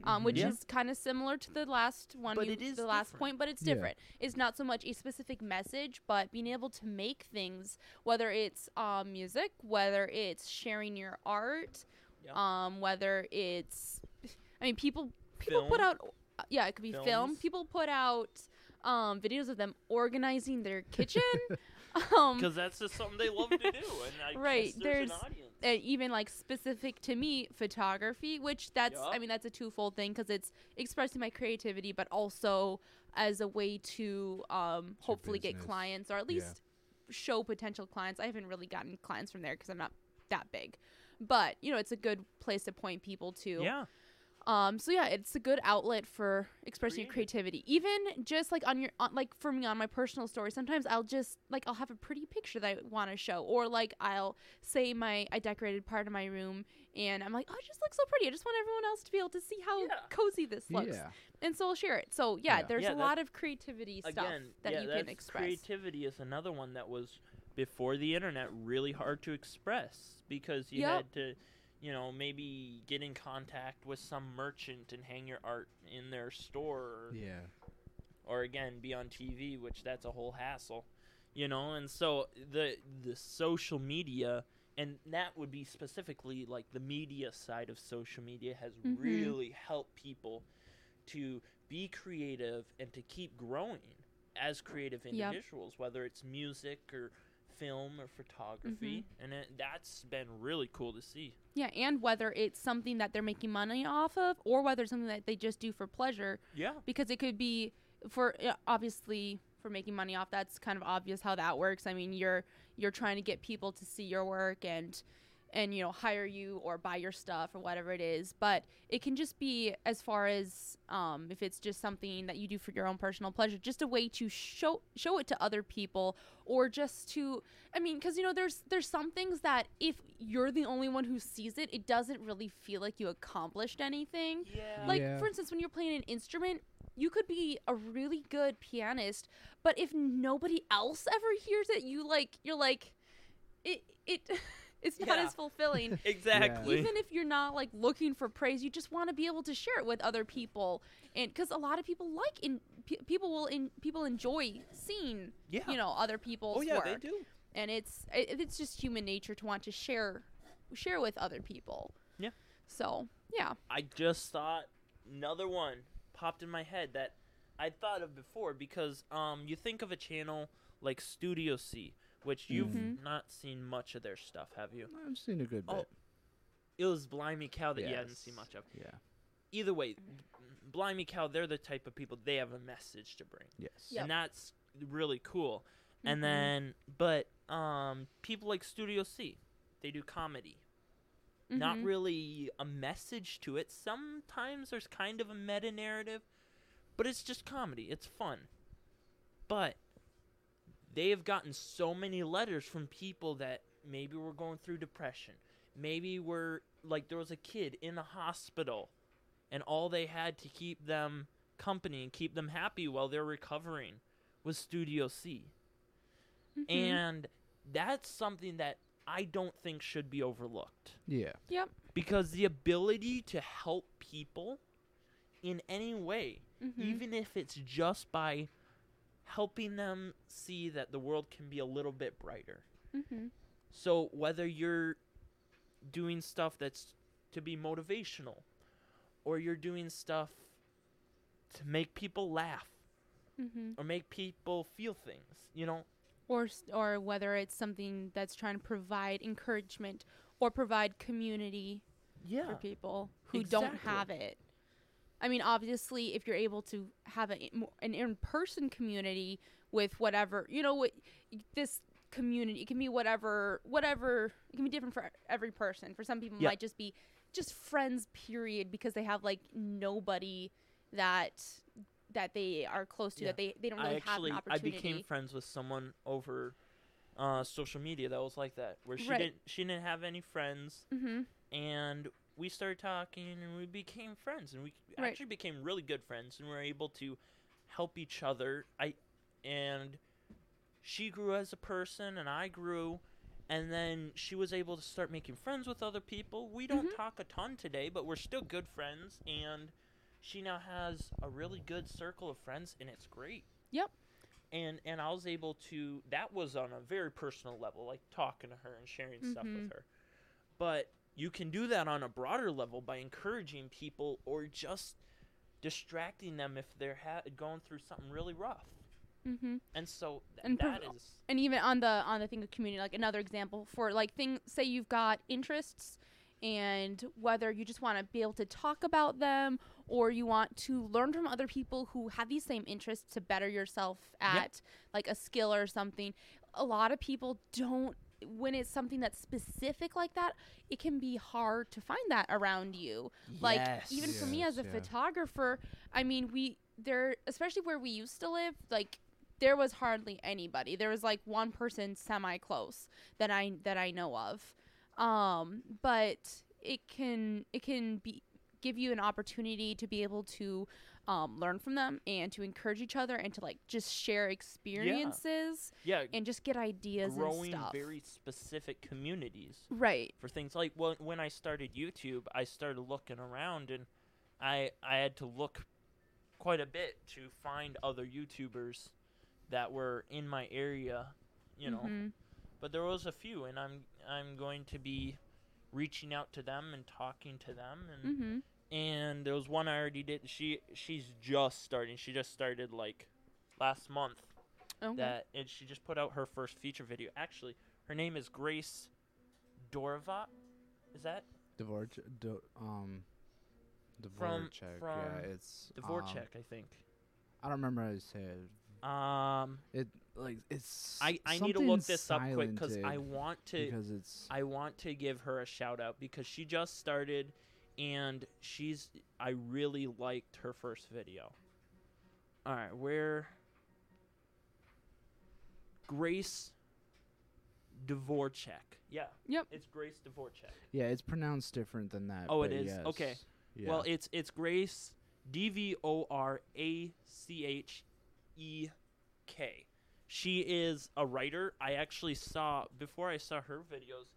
um, which. Yeah. is kind of similar to the last one, But you- it is the last different. point, but it's Yeah. different. It's not so much a specific message, but being able to make things, whether it's um, music, whether it's sharing your art, Yeah. um, whether it's, I mean, people people put out, uh, yeah, it could be film. People put out um, videos of them organizing their kitchen. um, because that's just something they love to do, and I Right, guess there's, there's- an audience. uh, even like specific to me photography which that's i mean that's a twofold thing because it's expressing my creativity but also as a way to um hopefully get clients or at Yeah. least show potential clients. I haven't really gotten clients from there because i'm not that big. But you know it's a good place to point people to. Yeah, um, so yeah, it's a good outlet for expressing your creativity. Even just like on your, on, like for me on my personal story, sometimes I'll just like I'll have a pretty picture that I want to show, or like I'll say my I decorated part of my room, and I'm like, oh, it just looks so pretty. I just want everyone else to be able to see how Yeah. cozy this looks, Yeah. and so I'll share it. So yeah, Yeah. there's Yeah, a lot of creativity stuff again, that yeah, you can express. creativity is another one that was before the internet really hard to express because you Yep. had to you know maybe get in contact with some merchant and hang your art in their store or, Yeah. or again be on TV which that's a whole hassle you know and so the the social media and that would be specifically like the media side of social media has Mhm. really helped people to be creative and to keep growing as creative Yep. individuals, whether it's music or film or photography, Mm-hmm. and it, that's been really cool to see. Yeah, and whether it's something that they're making money off of or whether it's something that they just do for pleasure Yeah, because it could be for obviously for making money off that's kind of obvious how that works. I mean, you're you're trying to get people to see your work and and you know hire you or buy your stuff or whatever it is, but it can just be as far as um, if it's just something that you do for your own personal pleasure, just a way to show show it to other people or just to I mean, because you know, there's there's some things that if you're the only one who sees it, it doesn't really feel like you accomplished anything. yeah, Like Yeah. for instance, when you're playing an instrument, you could be a really good pianist, but if nobody else ever hears it, you like you're like, it it it's not Yeah. as fulfilling. exactly. Even if you're not like looking for praise, you just want to be able to share it with other people, and because a lot of people like in pe- people will in people enjoy seeing yeah. you know other people's oh yeah, work they do. and it's it, it's just human nature to want to share share with other people. Yeah. So yeah. I just thought another one popped in my head that I'd thought of before because um you think of a channel like Studio C, which you've Mhm. not seen much of their stuff, have you? I've seen a good bit. Oh, It was Blimey Cow that you hadn't seen much of. Yeah. Either way, Blimey Cow, they're the type of people they have a message to bring. Yes. Yep. And that's really cool. Mhm. And then but um people like Studio C, they do comedy. not Mhm. really a message to it. Sometimes there's kind of a meta narrative, but it's just comedy. It's fun. But they have gotten so many letters from people that maybe were going through depression. Maybe were like there was a kid in a hospital and all they had to keep them company and keep them happy while they're recovering was Studio C. Mhm. And that's something that I don't think should be overlooked Yeah. Yep. Because the ability to help people in any way, Mhm. even if it's just by helping them see that the world can be a little bit brighter. Mhm. So whether you're doing stuff that's to be motivational or you're doing stuff to make people laugh Mhm. or make people feel things, you know, Or or whether it's something that's trying to provide encouragement or provide community for people who don't have it. I mean, obviously, if you're able to have a, an in-person community with whatever, you know, what this community, it can be whatever, whatever. It can be different for every person. For some people, it Yeah. might just be just friends, period, because they have like nobody that that they are close to Yeah. that they they don't I really actually have an I opportunity. became friends with someone over uh, social media that was like that, where she Right. didn't she didn't have any friends, mm-hmm. and we started talking and we became friends, and we Right. actually became really good friends, and we were able to help each other. I and she grew as a person, and I grew. And then she was able to start making friends with other people. We don't Mhm. talk a ton today, but we're still good friends. And she now has a really good circle of friends, and it's great Yep. and and I was able to that was on a very personal level like talking to her and sharing stuff with Mhm. her but you can do that on a broader level by encouraging people or just distracting them if they're ha- going through something really rough Mm-hmm. and so th- And that prov- is and even on the on the thing of community like another example for like thing say you've got interests and whether you just want to be able to talk about them or you want to learn from other people who have these same interests to better yourself at Yep. like a skill or something a lot of people don't when it's something that's specific like that it can be hard to find that around you. Like even for me as a yeah. photographer i mean we there especially where we used to live like there was hardly anybody. There was like one person semi close that i that i know of. Um but it can it can be give you an opportunity to be able to um, learn from them and to encourage each other and to like just share experiences yeah and just get ideas and growing very specific communities right for things like well, when I started YouTube, I started looking around and I I had to look quite a bit to find other YouTubers that were in my area, you know. Mhm. But there was a few, and I'm I'm going to be reaching out to them and talking to them, and Mhm. And there was one I already did. She she's just starting. She just started like last month Okay. that and she just put out her first feature video. Actually, her name is Grace Dorvat. Is that Dvorak, do, um, From- Dvorak. from yeah, it's um, I think. I don't remember how to say it. Um, It like it's. I I need to look this up quick because I want to because it's I want to give her a shout out because she just started and she's I really liked her first video. All right, where Grace Dvorak. Yeah. Yep. It's Grace Dvorak. yeah, it's pronounced different than that. Oh, it is. yes. Okay. Yeah. Well, it's it's Grace D V O R A C H E K. She is a writer. I actually saw before I saw her videos,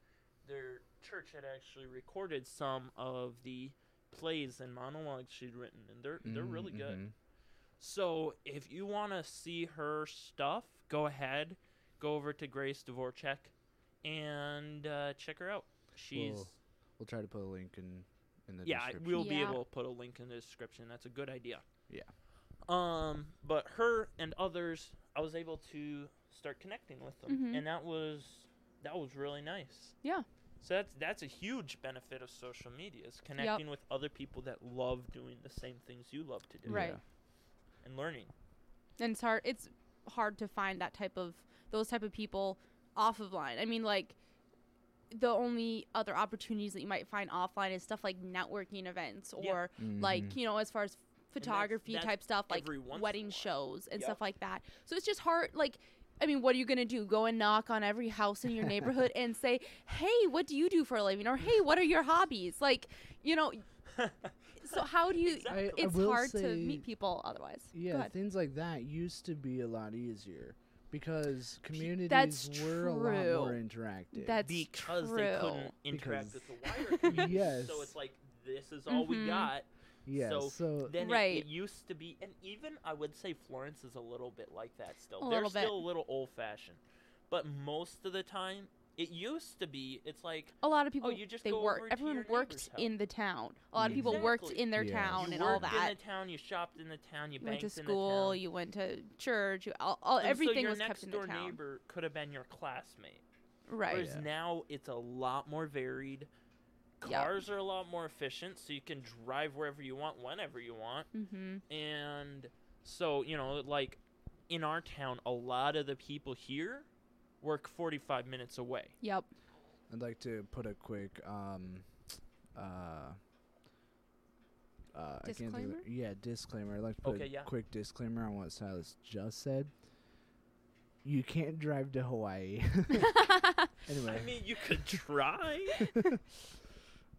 their church had actually recorded some of the plays and monologues she'd written, and they're they're really Mm, good. mhm. So if you want to see her stuff, go ahead, go over to Grace Dvorak, and uh, check her out. She's We'll, we'll try to put a link in in the yeah, description. we'll be able to put a link in the description. That's a good idea. Yeah. Um, but her and others, I was able to start connecting with them, Mhm. and that was that was really nice. Yeah. So that's that's a huge benefit of social media is connecting with other people that love doing the same things you love to do Right. Yeah. and learning. and it's hard it's hard to find that type of those type of people off of line i mean like the only other opportunities that you might find offline is stuff like networking events Yeah. or like mm-hmm. you know as far as photography that's type stuff like every once in a wedding shows and Yep. stuff like that so it's just hard like I mean, what are you gonna do? Go and knock on every house in your neighborhood and say, "Hey, what do you do for a living?" or "Hey, what are your hobbies?" Like, you know. So how do you? Exactly. I It's will hard to meet people otherwise. Go Yeah, ahead. things like that used to be a lot easier because communities that's were a lot true. more interactive. That's because true. they couldn't interact Because- with the wider community. Yes. So it's like this is all we Mhm. got. Yeah, so so, Then it- Right. it, used to be, and even I would say Florence is a little bit like that still. A They're little bit. still a little old fashioned, but most of the time it used to be. It's like a lot of oh, people Oh, you just they go work everyone worked house. in the town a lot of people worked in their Yeah. town you and all worked that in the town, you shopped in the town, you, you went to banked in school the town. you went to church you, all, all, everything so was kept in door the town neighbor could have been your classmate. right Whereas Yeah. now it's a lot more varied. Yep. Cars are a lot more efficient, so you can drive wherever you want, whenever you want. mm-hmm And so, you know, like in our town, a lot of the people here work 45 minutes away. yep I'd like to put a quick um uh uh, I can't think of Yeah, disclaimer. I'd like to put Okay, a yeah. quick disclaimer on what Silas just said. You can't drive to Hawaii. anyway, I mean, you could try.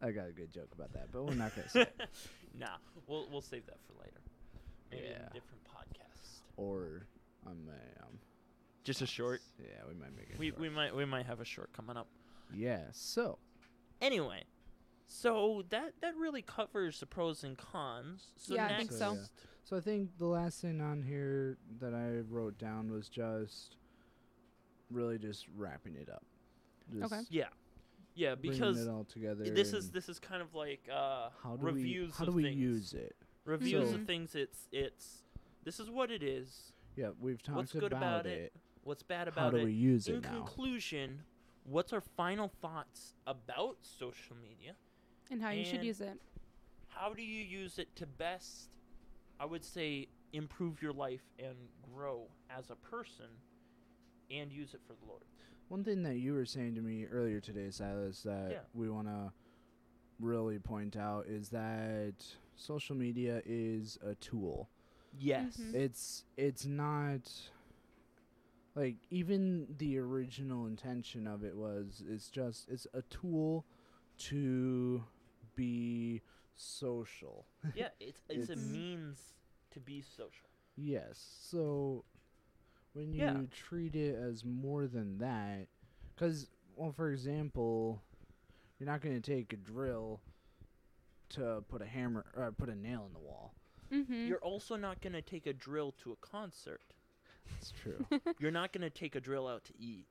I got a good joke about that, but we're not gonna say it. nah, we'll we'll save that for later. Maybe in Yeah. a different podcast. Or um, um, Just a short. yeah, we might make it. We short. we might we might have a short coming up. yeah. So Anyway, so that that really covers the pros and cons. So Yeah, I next, think so. yeah. So I think the last thing on here that I wrote down was just really just wrapping it up. Just Okay. yeah, yeah, because it all together. this is this is kind of like uh, how do reviews we how of do we things. use it? reviews So- of things. It's it's this is what it is. Yeah, we've talked about it. What's good about it? What's bad How do it? we use In it now? conclusion, what's our final thoughts about social media? and how you should use it How do you use it to best, I would say, improve your life and grow as a person, and use it for the Lord? One thing that you were saying to me earlier today, Silas, that Yeah. we want to really point out is that social media is a tool. Yes. Mhm. It's it's not like even the original intention of it was it's just it's a tool to be social. yeah, it's it's, a means to be social. Yes. So when you Yeah. treat it as more than that, because, well, for example, you're not going to take a drill to put a hammer or put a nail in the wall. mm-hmm You're also not going to take a drill to a concert. That's true. You're not going to take a drill out to eat.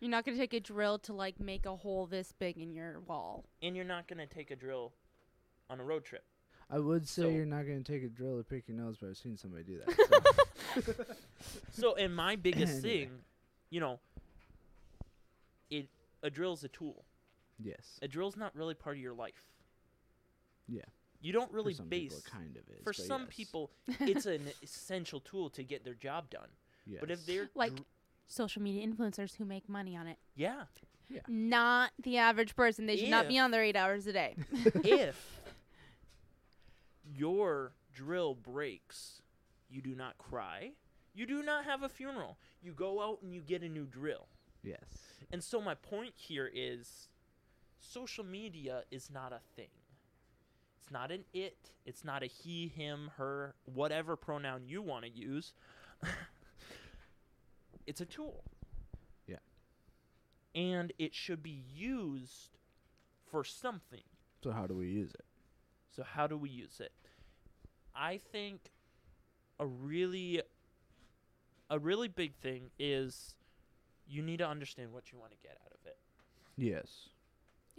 you're not going to take a drill to like make a hole this big in your wall And you're not going to take a drill on a road trip. I would say So- you're not gonna take a drill to pick your nose, but I've seen somebody do that. So. So, and my biggest Anyway. thing, you know, it a drill's a tool. yes. A drill's not really part of your life. Yeah. You don't really for some base. people, it kind of is. for some yes. people, it's an essential tool to get their job done. Yes. But if they're Like- dr- Social media influencers who make money on it. yeah, Not the average person. They should not be on there eight hours a day. if your drill breaks, you do not cry. You do not have a funeral. You go out and you get a new drill. yes. And so my point here is social media is not a thing. It's not an it, it's not a he, him, her, whatever pronoun you want to use. it's a tool. Yeah. And it should be used for something. So how do we use it? So how do we use it? I think a really a really big thing is you need to understand what you want to get out of it. Yes.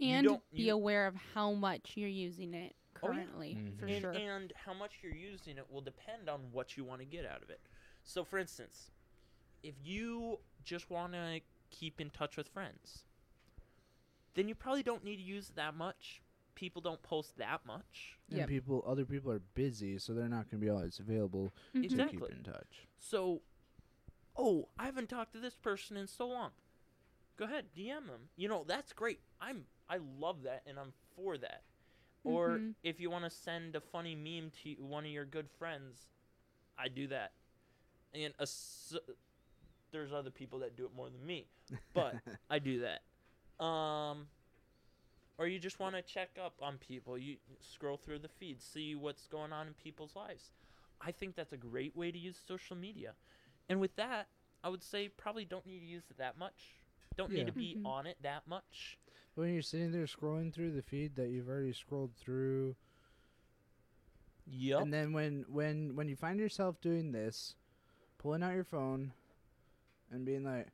And don't- be you- aware of how much you're using it Oh, yeah. currently, for Mhm. and, sure. and how much you're using it will depend on what you want to get out of it. So, for instance, if you just want to keep in touch with friends, then you probably don't need to use it that much. People don't post that much. And Yep. people, other people are busy, so they're not gonna be always available Mhm. Exactly. to keep in touch. So, oh, I haven't talked to this person in so long. Go ahead, DM them. You know, that's great. I'm I love that and I'm for that. Or Mhm. if you want to send a funny meme to one of your good friends, I do that. And a s there's other people that do it more than me, but I do that. Um or you just want to check up on people. You scroll through the feed, see what's going on in people's lives. I think that's a great way to use social media. And with that, I would say probably don't need to use it that much. Don't need to be Mhm. on it that much. when you're sitting there scrolling through the feed that you've already scrolled through, Yep. and then when when when you find yourself doing this, pulling out your phone, and being like,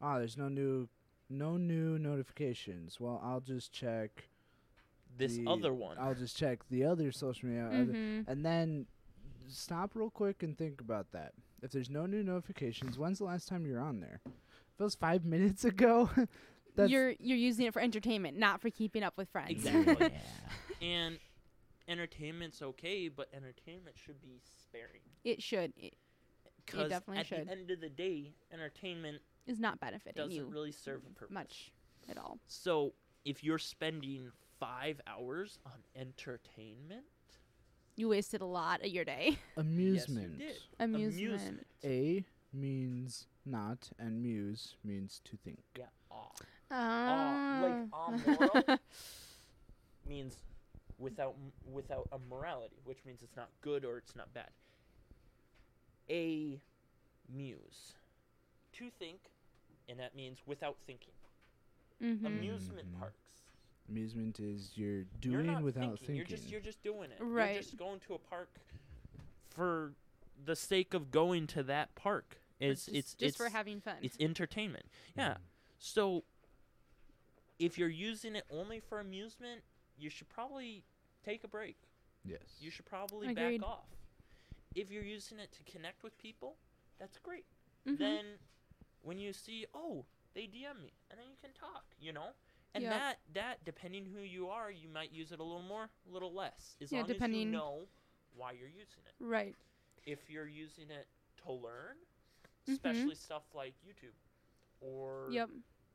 "Ah, there's no new, no new notifications." Well, I'll just check this the- other one. I'll just check the other social media, other- Mhm. and then stop real quick and think about that. If there's no new notifications, when's the last time you're on there? If it was five minutes ago, that's You're you're using it for entertainment, not for keeping up with friends. Exactly. and entertainment's okay, but entertainment should be sparing. it should. It Because definitely at should. the end of the day, entertainment is not benefiting doesn't you really serve a purpose. much at all. So if you're spending five hours on entertainment, You wasted a lot of your day. amusement. did. Amusement. Amusement. A means not, and muse means to think. yeah, awe. Ah. Aw, like amoral means without without a morality, which means it's not good or it's not bad. A muse, to think, and that means without thinking. Mhm. Amusement Mhm. parks. Amusement is you're you're doing not without thinking. You're just you're just doing it. Right. You're just going to a park for the sake of going to that park. It's just, it's just it's for having fun. it's entertainment. Yeah. Mhm. So if you're using it only for amusement, you should probably take a break. Yes. You should probably Agreed. back off. If you're using it to connect with people, that's great. Mhm. Then when you see, oh, they DM me, and then you can talk, you know? And that that depending who you are, you might use it a little more, a little less. As Yeah, long as you depending- know why you're using it. right. If you're using it to learn, Mhm. especially stuff like YouTube or Yep.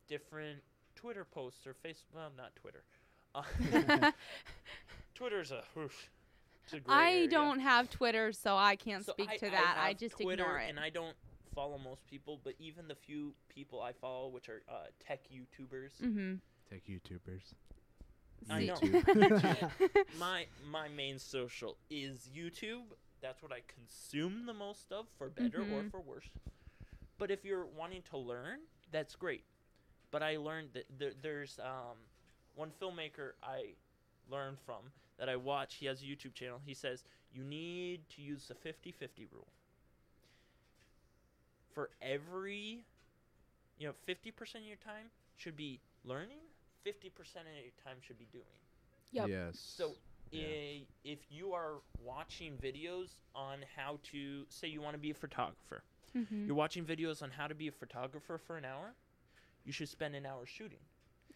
different Twitter posts or Facebook, well not Twitter. Uh, Twitter's a, oof, it's a gray I area. don't have Twitter, so I can't So speak I- to that. I, just Twitter ignore it. and I don't follow most people, but even the few people I follow, which are uh, tech YouTubers, mm-hmm. Tech YouTubers. I know. My my main social is YouTube. That's what I consume the most of, for better or Mhm. for worse. But if you're wanting to learn, that's great. But I learned that there, there's um, one filmmaker I learned from that I watch. He has a YouTube channel. He says you need to use the 50-50 rule. For every, you know, 50% of your time should be learning. 50% of your time should be doing. Yep. Yes. So Yeah. i- if you are watching videos on how to say you want to be a photographer, Mm-hmm. you're watching videos on how to be a photographer for an hour, you should spend an hour shooting.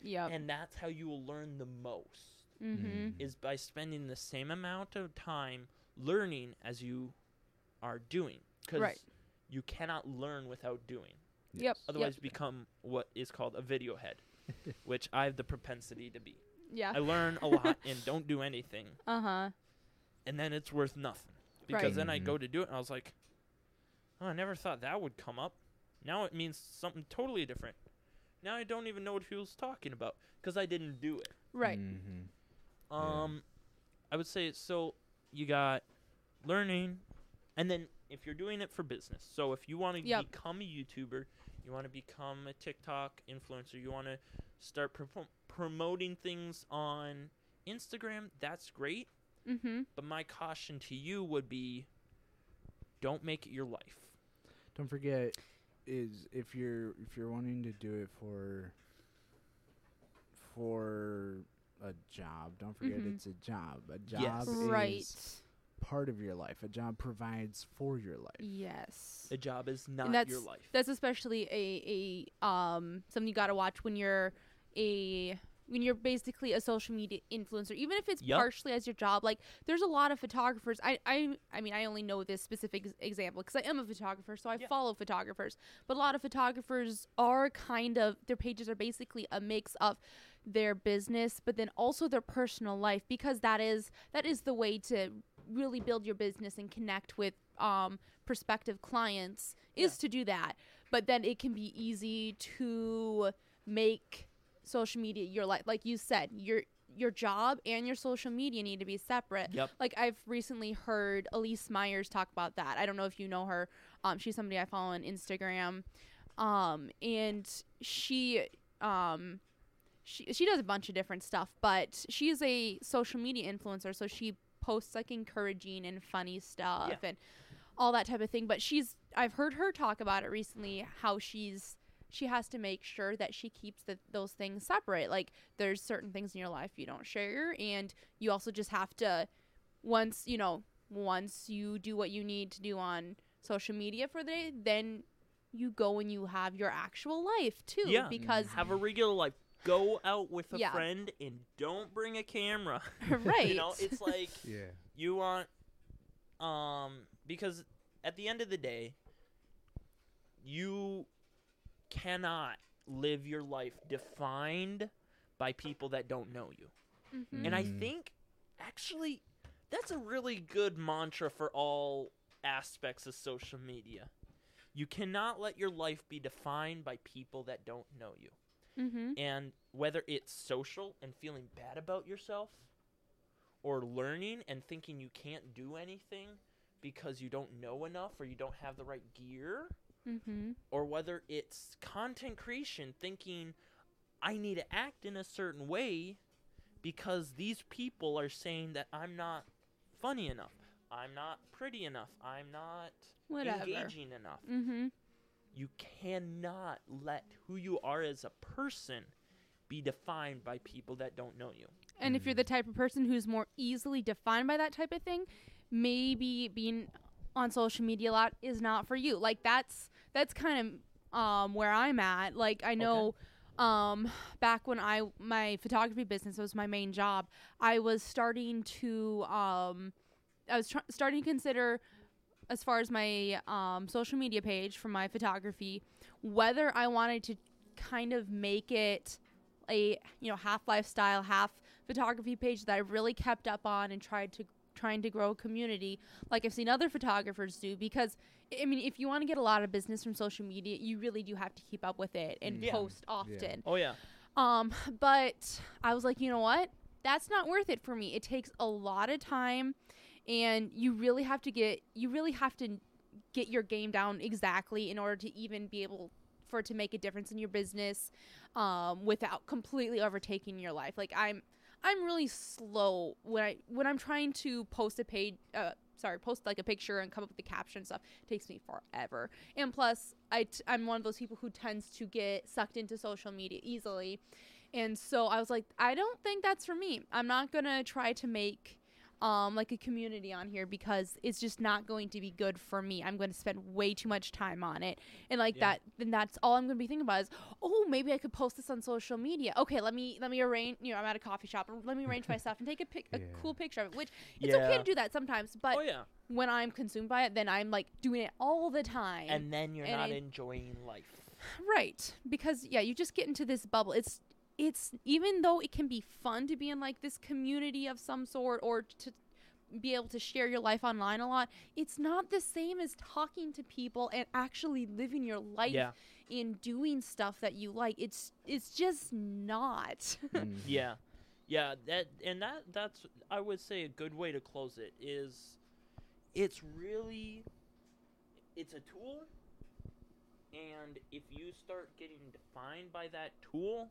Yep. And that's how you will learn the most mm-hmm. is by spending the same amount of time learning as you are doing cuz Right. You cannot learn without doing. Yep. Otherwise become what is called a video head, which I have the propensity to be. Yeah. I learn a lot and don't do anything Uh huh. and then it's worth nothing. Because Right. then I Mhm. go to do it and I was like, oh, I never thought that would come up. Now it means something totally different. Now I don't even know what he was talking about because I didn't do it. Right. Mm-hmm. Yeah. Um, I would say so. You got learning, and then if you're doing it for business, so if you want to Yep. become a YouTuber, you want to become a TikTok influencer, you want to start pro- promoting things on Instagram. That's great, Mm-hmm. but my caution to you would be, don't make it your life. Don't forget, is if you're if you're wanting to do it for for a job, don't forget Mhm. it's a job. A job Yes. Right. Is part of your life. A job provides for your life. Yes. A job is not that's- your life. That's especially a a um something you got to watch when you're a when you're basically a social media influencer even if it's Yep. partially as your job like there's a lot of photographers i i, I mean i only know this specific example because i am a photographer so i Yeah. follow photographers but a lot of photographers are kind of their pages are basically a mix of their business but then also their personal life because that is that is the way to really build your business and connect with um prospective clients is to do that. But then it can be easy to make social media your life like you said your your job and your social media need to be separate. Yep. like i've recently heard Elyse Myers talk about that. I don't know if you know her. Um, she's somebody i follow on instagram. Um, and she um, she she does a bunch of different stuff but she is a social media influencer so she posts like encouraging and funny stuff and all that type of thing but she's i've heard her talk about it recently how she's she has to make sure that she keeps the, those things separate like there's certain things in your life you don't share and you also just have to once you know once you do what you need to do on social media for the day then you go and you have your actual life too Yeah. because Have a regular life. Go out with a Yeah. friend and don't bring a camera. right you know, it's like Yeah. you want um because at the end of the day you cannot live your life defined by people that don't know you. Mhm. And I Mhm. think actually that's a really good mantra for all aspects of social media. You cannot let your life be defined by people that don't know you. Mm-hmm. And whether it's social and feeling bad about yourself, or learning and thinking you can't do anything because you don't know enough or you don't have the right gear, Mm-hmm. or whether it's content creation, thinking I need to act in a certain way because these people are saying that I'm not funny enough, I'm not pretty enough, I'm not Whatever. engaging enough Mm-hmm. You cannot let who you are as a person be defined by people that don't know you. And if you're the type of person who's more easily defined by that type of thing, maybe being on social media a lot is not for you. Like that's that's kind of um where I'm at. Like I know um back when I my photography business was my main job, I was starting to um I was tr- starting to consider as far as my um, social media page for my photography whether I wanted to kind of make it a you know half lifestyle half photography page that I really kept up on and tried to trying to grow a community like I've seen other photographers do because I mean if you want to get a lot of business from social media you really do have to keep up with it and Yeah. post often. Oh yeah. Um but I was like, you know what? That's not worth it for me. It takes a lot of time and you really have to get you really have to get your game down exactly in order to even be able for it to make a difference in your business um, without completely overtaking your life. Like I'm I'm really slow when I when I'm trying to post a page uh sorry, post like a picture and come up with the caption stuff. It takes me forever. And plus I t- I'm one of those people who tends to get sucked into social media easily. And so I was like, I don't think that's for me. I'm not to try to make um like a community on here because it's just not going to be good for me. I'm going to spend way too much time on it. And like Yeah. that then that's all I'm going to be thinking about is, "Oh, maybe I could post this on social media." Okay, let me let me arrange, you know, I'm at a coffee shop. Let me arrange my stuff and take a pic- a Yeah. cool picture of it, which it's okay to do that sometimes, but oh yeah. when I'm consumed by it, then I'm like doing it all the time. And then you're and not I- enjoying life. Right. Because yeah, you just get into this bubble. It's it's even though it can be fun to be in like this community of some sort or to be able to share your life online a lot, it's not the same as talking to people and actually living your life Yeah. in doing stuff that you like. It's it's just not. Mhm. Yeah. Yeah, that and that that's I would say a good way to close it is it's really it's a tool and if you start getting defined by that tool,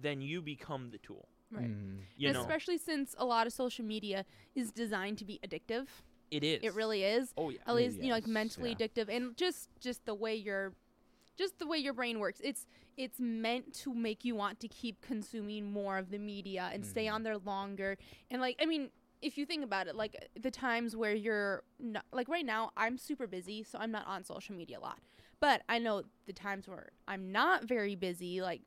then you become the tool. Right. Mhm. You know, Especially since a lot of social media is designed to be addictive. it is. It really is. Oh yeah. at least you know like mentally yeah. addictive and just just the way your just the way your brain works it's it's meant to make you want to keep consuming more of the media and stay Mhm. on there longer and like i mean if you think about it like the times where you're not, like right now i'm super busy so i'm not on social media a lot but i know the times where i'm not very busy like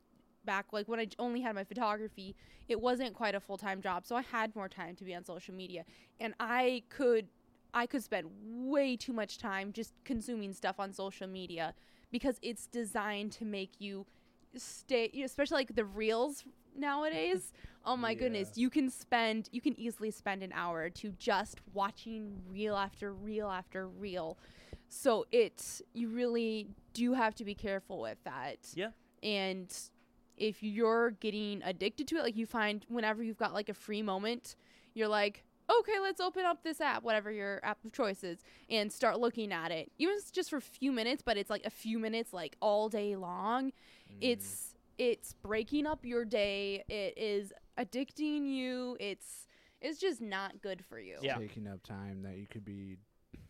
back like when I only had my photography it wasn't quite a full-time job so i had more time to be on social media and i could I could spend way too much time just consuming stuff on social media because it's designed to make you stay, you know, especially like the reels nowadays. Oh my goodness, you can spend, you can easily spend an hour to just watching reel after reel after reel. So it's, you really do have to be careful with that. Yeah. And if you're getting addicted to it, like you find whenever you've got like a free moment, you're like, okay, let's open up this app, whatever your app of choice is, and start looking at it. Even if it's just for a few minutes, but it's like a few minutes, like all day long. It's it's breaking up your day. It is addicting you. It's it's just not good for you. Yeah. taking up time that you could be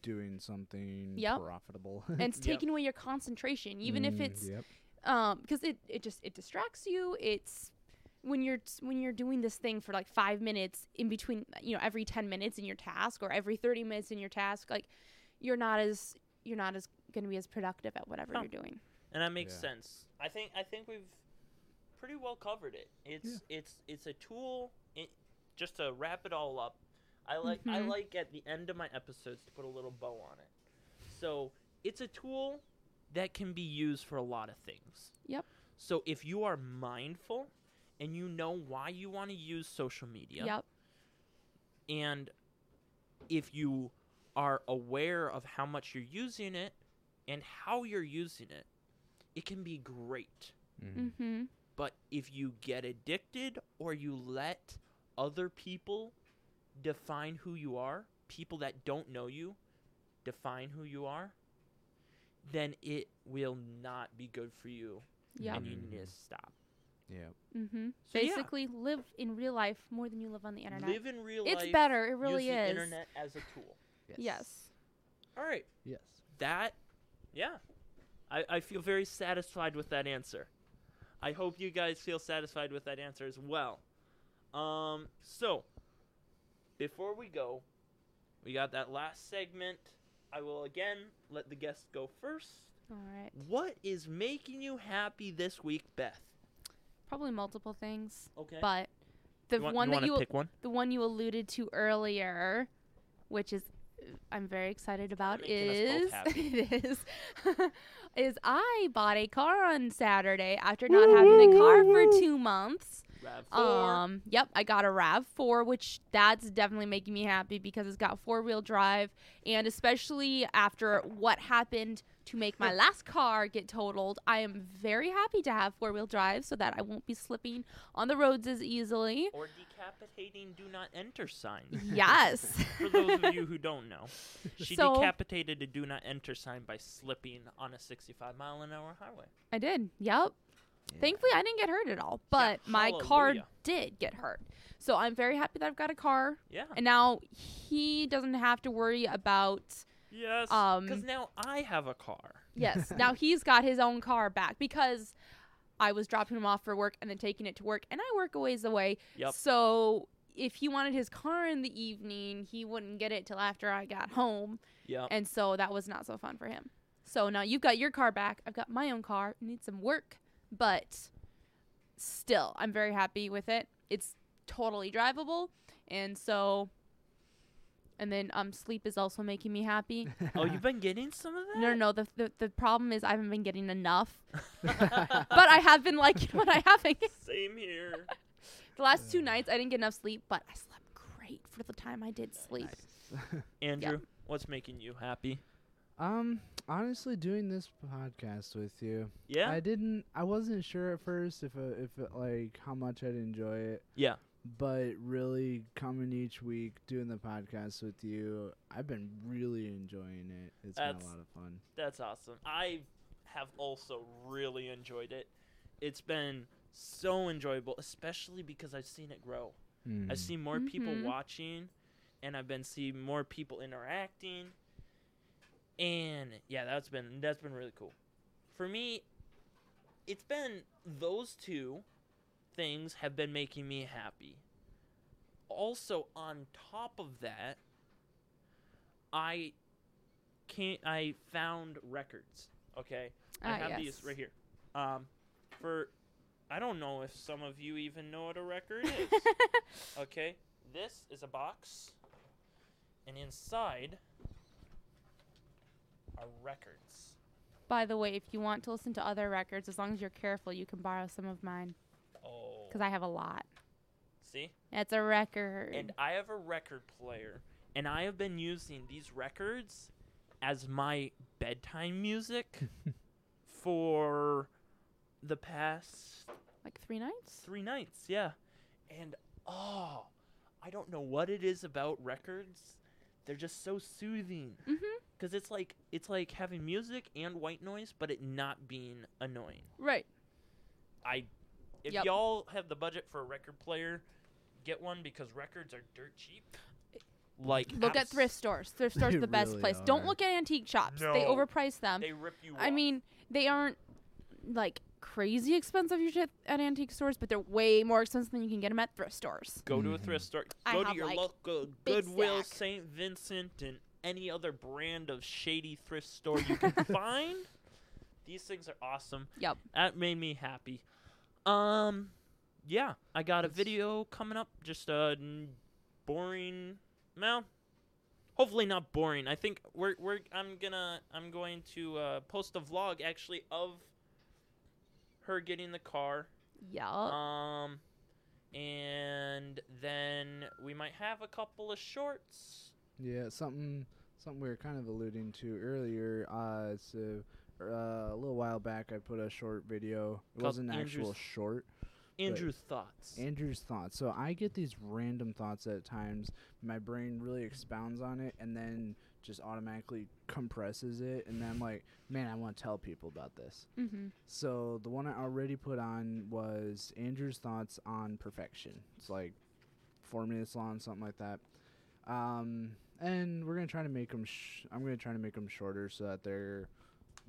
doing something Yep. profitable. And it's Yep. taking away your concentration, even if Mm, it's yep. Um because it, it just it distracts you it's when you're when you're doing this thing for like five minutes in between you know every 10 minutes in your task or every 30 minutes in your task like you're not as you're not as going to be as productive at whatever No. you're doing and that makes Yeah. sense. I think I think we've pretty well covered it. It's it's it's a tool. It, just to wrap it all up, I like I Mhm. like at the end of my episodes to put a little bow on it. So it's a tool that can be used for a lot of things. Yep. So if you are mindful and you know why you want to use social media, yep and if you are aware of how much you're using it and how you're using it, it can be great. Mhm. mm-hmm But if you get addicted or you let other people define who you are, people that don't know you define who you are, then it will not be good for you Yeah. and you need to stop. Yep. mm-hmm So, yeah. basically live in real life more than you live on the internet Live in real it's life. better it really use the is internet as a tool. yes All right. Yes. that yeah I, I feel very satisfied with that answer i hope you guys feel satisfied with that answer as well um so before we go we got that last segment i will again let the guests go first. All right what is making you happy this week beth? Probably multiple things okay. but the you want, one you that wanna you pick one? the one you alluded to earlier, which is I'm very excited about is it is is I bought a car on Saturday after not having a car for two months. Rav4. Um, yep, I got a Rav Four, which that's definitely making me happy because it's got four wheel drive, and especially after what happened to make my last car get totaled, I am very happy to have four wheel drive so that I won't be slipping on the roads as easily. or decapitating do not enter sign Yes. for those of you who don't know she So- decapitated a do not enter sign by slipping on a 65 mile an hour highway I did. Yep. Thankfully, I didn't get hurt at all, but my car did get hurt. So I'm very happy that I've got a car, yeah and now he doesn't have to worry about. yes um, because now i have a car Yes, now he's got his own car back because I was dropping him off for work and then taking it to work, and I work a ways away. Yep. So if he wanted his car in the evening, he wouldn't get it till after I got home, Yeah. and so that was not so fun for him. So now you've got your car back. I've got my own car. It needs some work, but still, I'm very happy with it. It's totally drivable, and so. And then um, sleep is also making me happy. oh, you've been getting some of that? No, no, no. The, the the problem is I haven't been getting enough, but I have been liking what I having. Same here. the last two nights I didn't get enough sleep, but I slept great for the time I did sleep. Andrew, what's making you happy? Um, honestly, doing this podcast with you, Yeah. I didn't. I wasn't sure at first if uh, if it, like how much I'd enjoy it, yeah. but really coming each week doing the podcast with you, I've been really enjoying it. It's been a lot of fun. That's awesome. I have also really enjoyed it. It's been so enjoyable, especially because I've seen it grow. Mm. I've seen more people Mhm. watching, and I've been seeing more people interacting. And yeah, that's been that's been really cool. For me, it's been those two things have been making me happy. Also, on top of that, I can't. I found records. Okay, I Ah, have yes. these right here. Um, for I don't know if some of you even know what a record is. okay, this is a box, and inside are records. By the way, if you want to listen to other records, as long as you're careful, you can borrow some of mine Oh, because I have a lot. see, It's a record. and I have a record player, and I have been using these records as my bedtime music for the past like three nights. three nights, yeah. And oh, I don't know what it is about records. They're just so soothing. Mm-hmm. Cause it's like it's like having music and white noise, but it not being annoying. Right. I, if Yep. y'all have the budget for a record player, get one because records are dirt cheap. Like Look at thrift stores. Thrift stores are the best really place. Don't look at antique shops. They overprice them. They rip you. I off. mean, they aren't like crazy expensive usually at, at antique stores, but they're way more expensive than you can get them at thrift stores. go to a Mhm. thrift store. I Go to have, your like, local big Goodwill, stack. St. Vincent, and any other brand of shady thrift store you can find. These things are awesome. Yep. That made me happy. Um, yeah, I got a video coming up. Just a n- boring, well, hopefully not boring. I think we're we're I'm gonna I'm going to uh, post a vlog actually of her getting the car. Yeah. Um, and then we might have a couple of shorts. Yeah, something something we were kind of alluding to earlier. Uh, so uh, a little while back, I put a short video. It Called wasn't an actual Andrew's- short. Andrew's thoughts. Andrew's thoughts. So I get these random thoughts at times. My brain really expounds on it, and then just automatically compresses it. And then I'm like, man, I want to tell people about this. mm-hmm. So the one I already put on was Andrew's thoughts on perfection. It's like four minutes long, something like that. Um, and we're gonna try to make them. Sh- I'm gonna try to make them shorter so that they're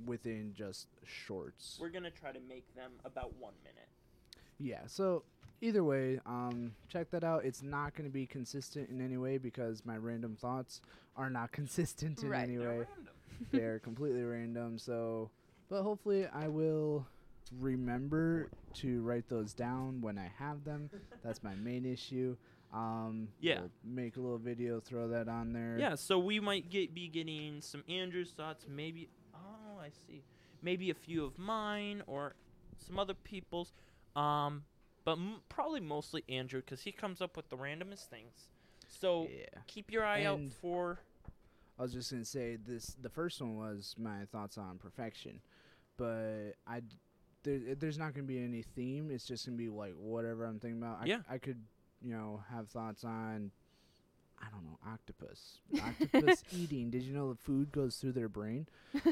within just shorts. We're gonna try to make them about one minute. Yeah. So either way, um, check that out. It's not gonna be consistent in any way because my random thoughts are not consistent in Right. any They're way. random. they're completely random. So, but hopefully, I will remember to write those down when I have them. That's my main issue. Um, Yeah. we'll make a little video, throw that on there. Yeah, so we might get be getting some Andrew's thoughts, maybe. Oh, I see. Maybe a few of mine or some other people's. Um, but m- probably mostly Andrew because he comes up with the randomest things. So Yeah. keep your eye out for. I was just gonna say this. The first one was my thoughts on perfection, but I there, there's not gonna be any theme. It's just gonna be like whatever I'm thinking about. I, Yeah. I could you know have thoughts on. I don't know octopus. Octopus eating. Did you know the food goes through their brain?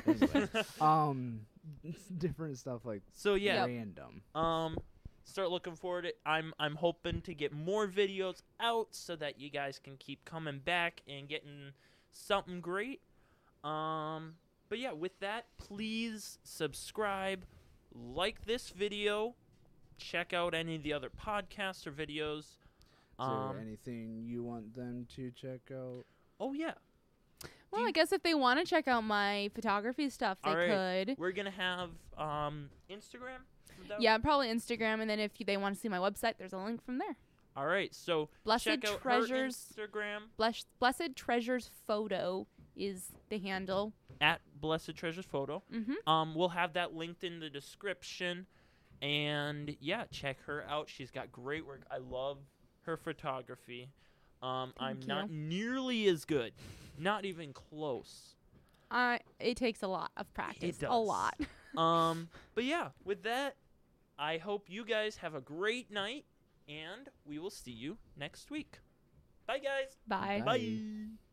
Anyway, um, different stuff like so yeah, random. um, start looking forward. It. I'm I'm hoping to get more videos out so that you guys can keep coming back and getting something great. Um, but yeah, with that, please subscribe, like this video, check out any of the other podcasts or videos. Um, there anything you want them to check out? oh yeah, Well, you- I guess if they want to check out my photography stuff, they All right. could. we're gonna have um Instagram. Yeah, probably Instagram, and then if they want to see my website, there's a link from there. All right. So Blessed check out Treasures. Instagram Bless, Blessed Treasures Photo is the handle. at Blessed Treasures Photo. Mm-hmm. Um, we'll have that linked in the description. And yeah, check her out. She's got great work. I love her photography. Um, I'm Thank not nearly as good. Not even close. Uh, it takes a lot of practice. A does. lot. um, but yeah, with that, I hope you guys have a great night, and we will see you next week. Bye, guys. Bye. Bye. Bye.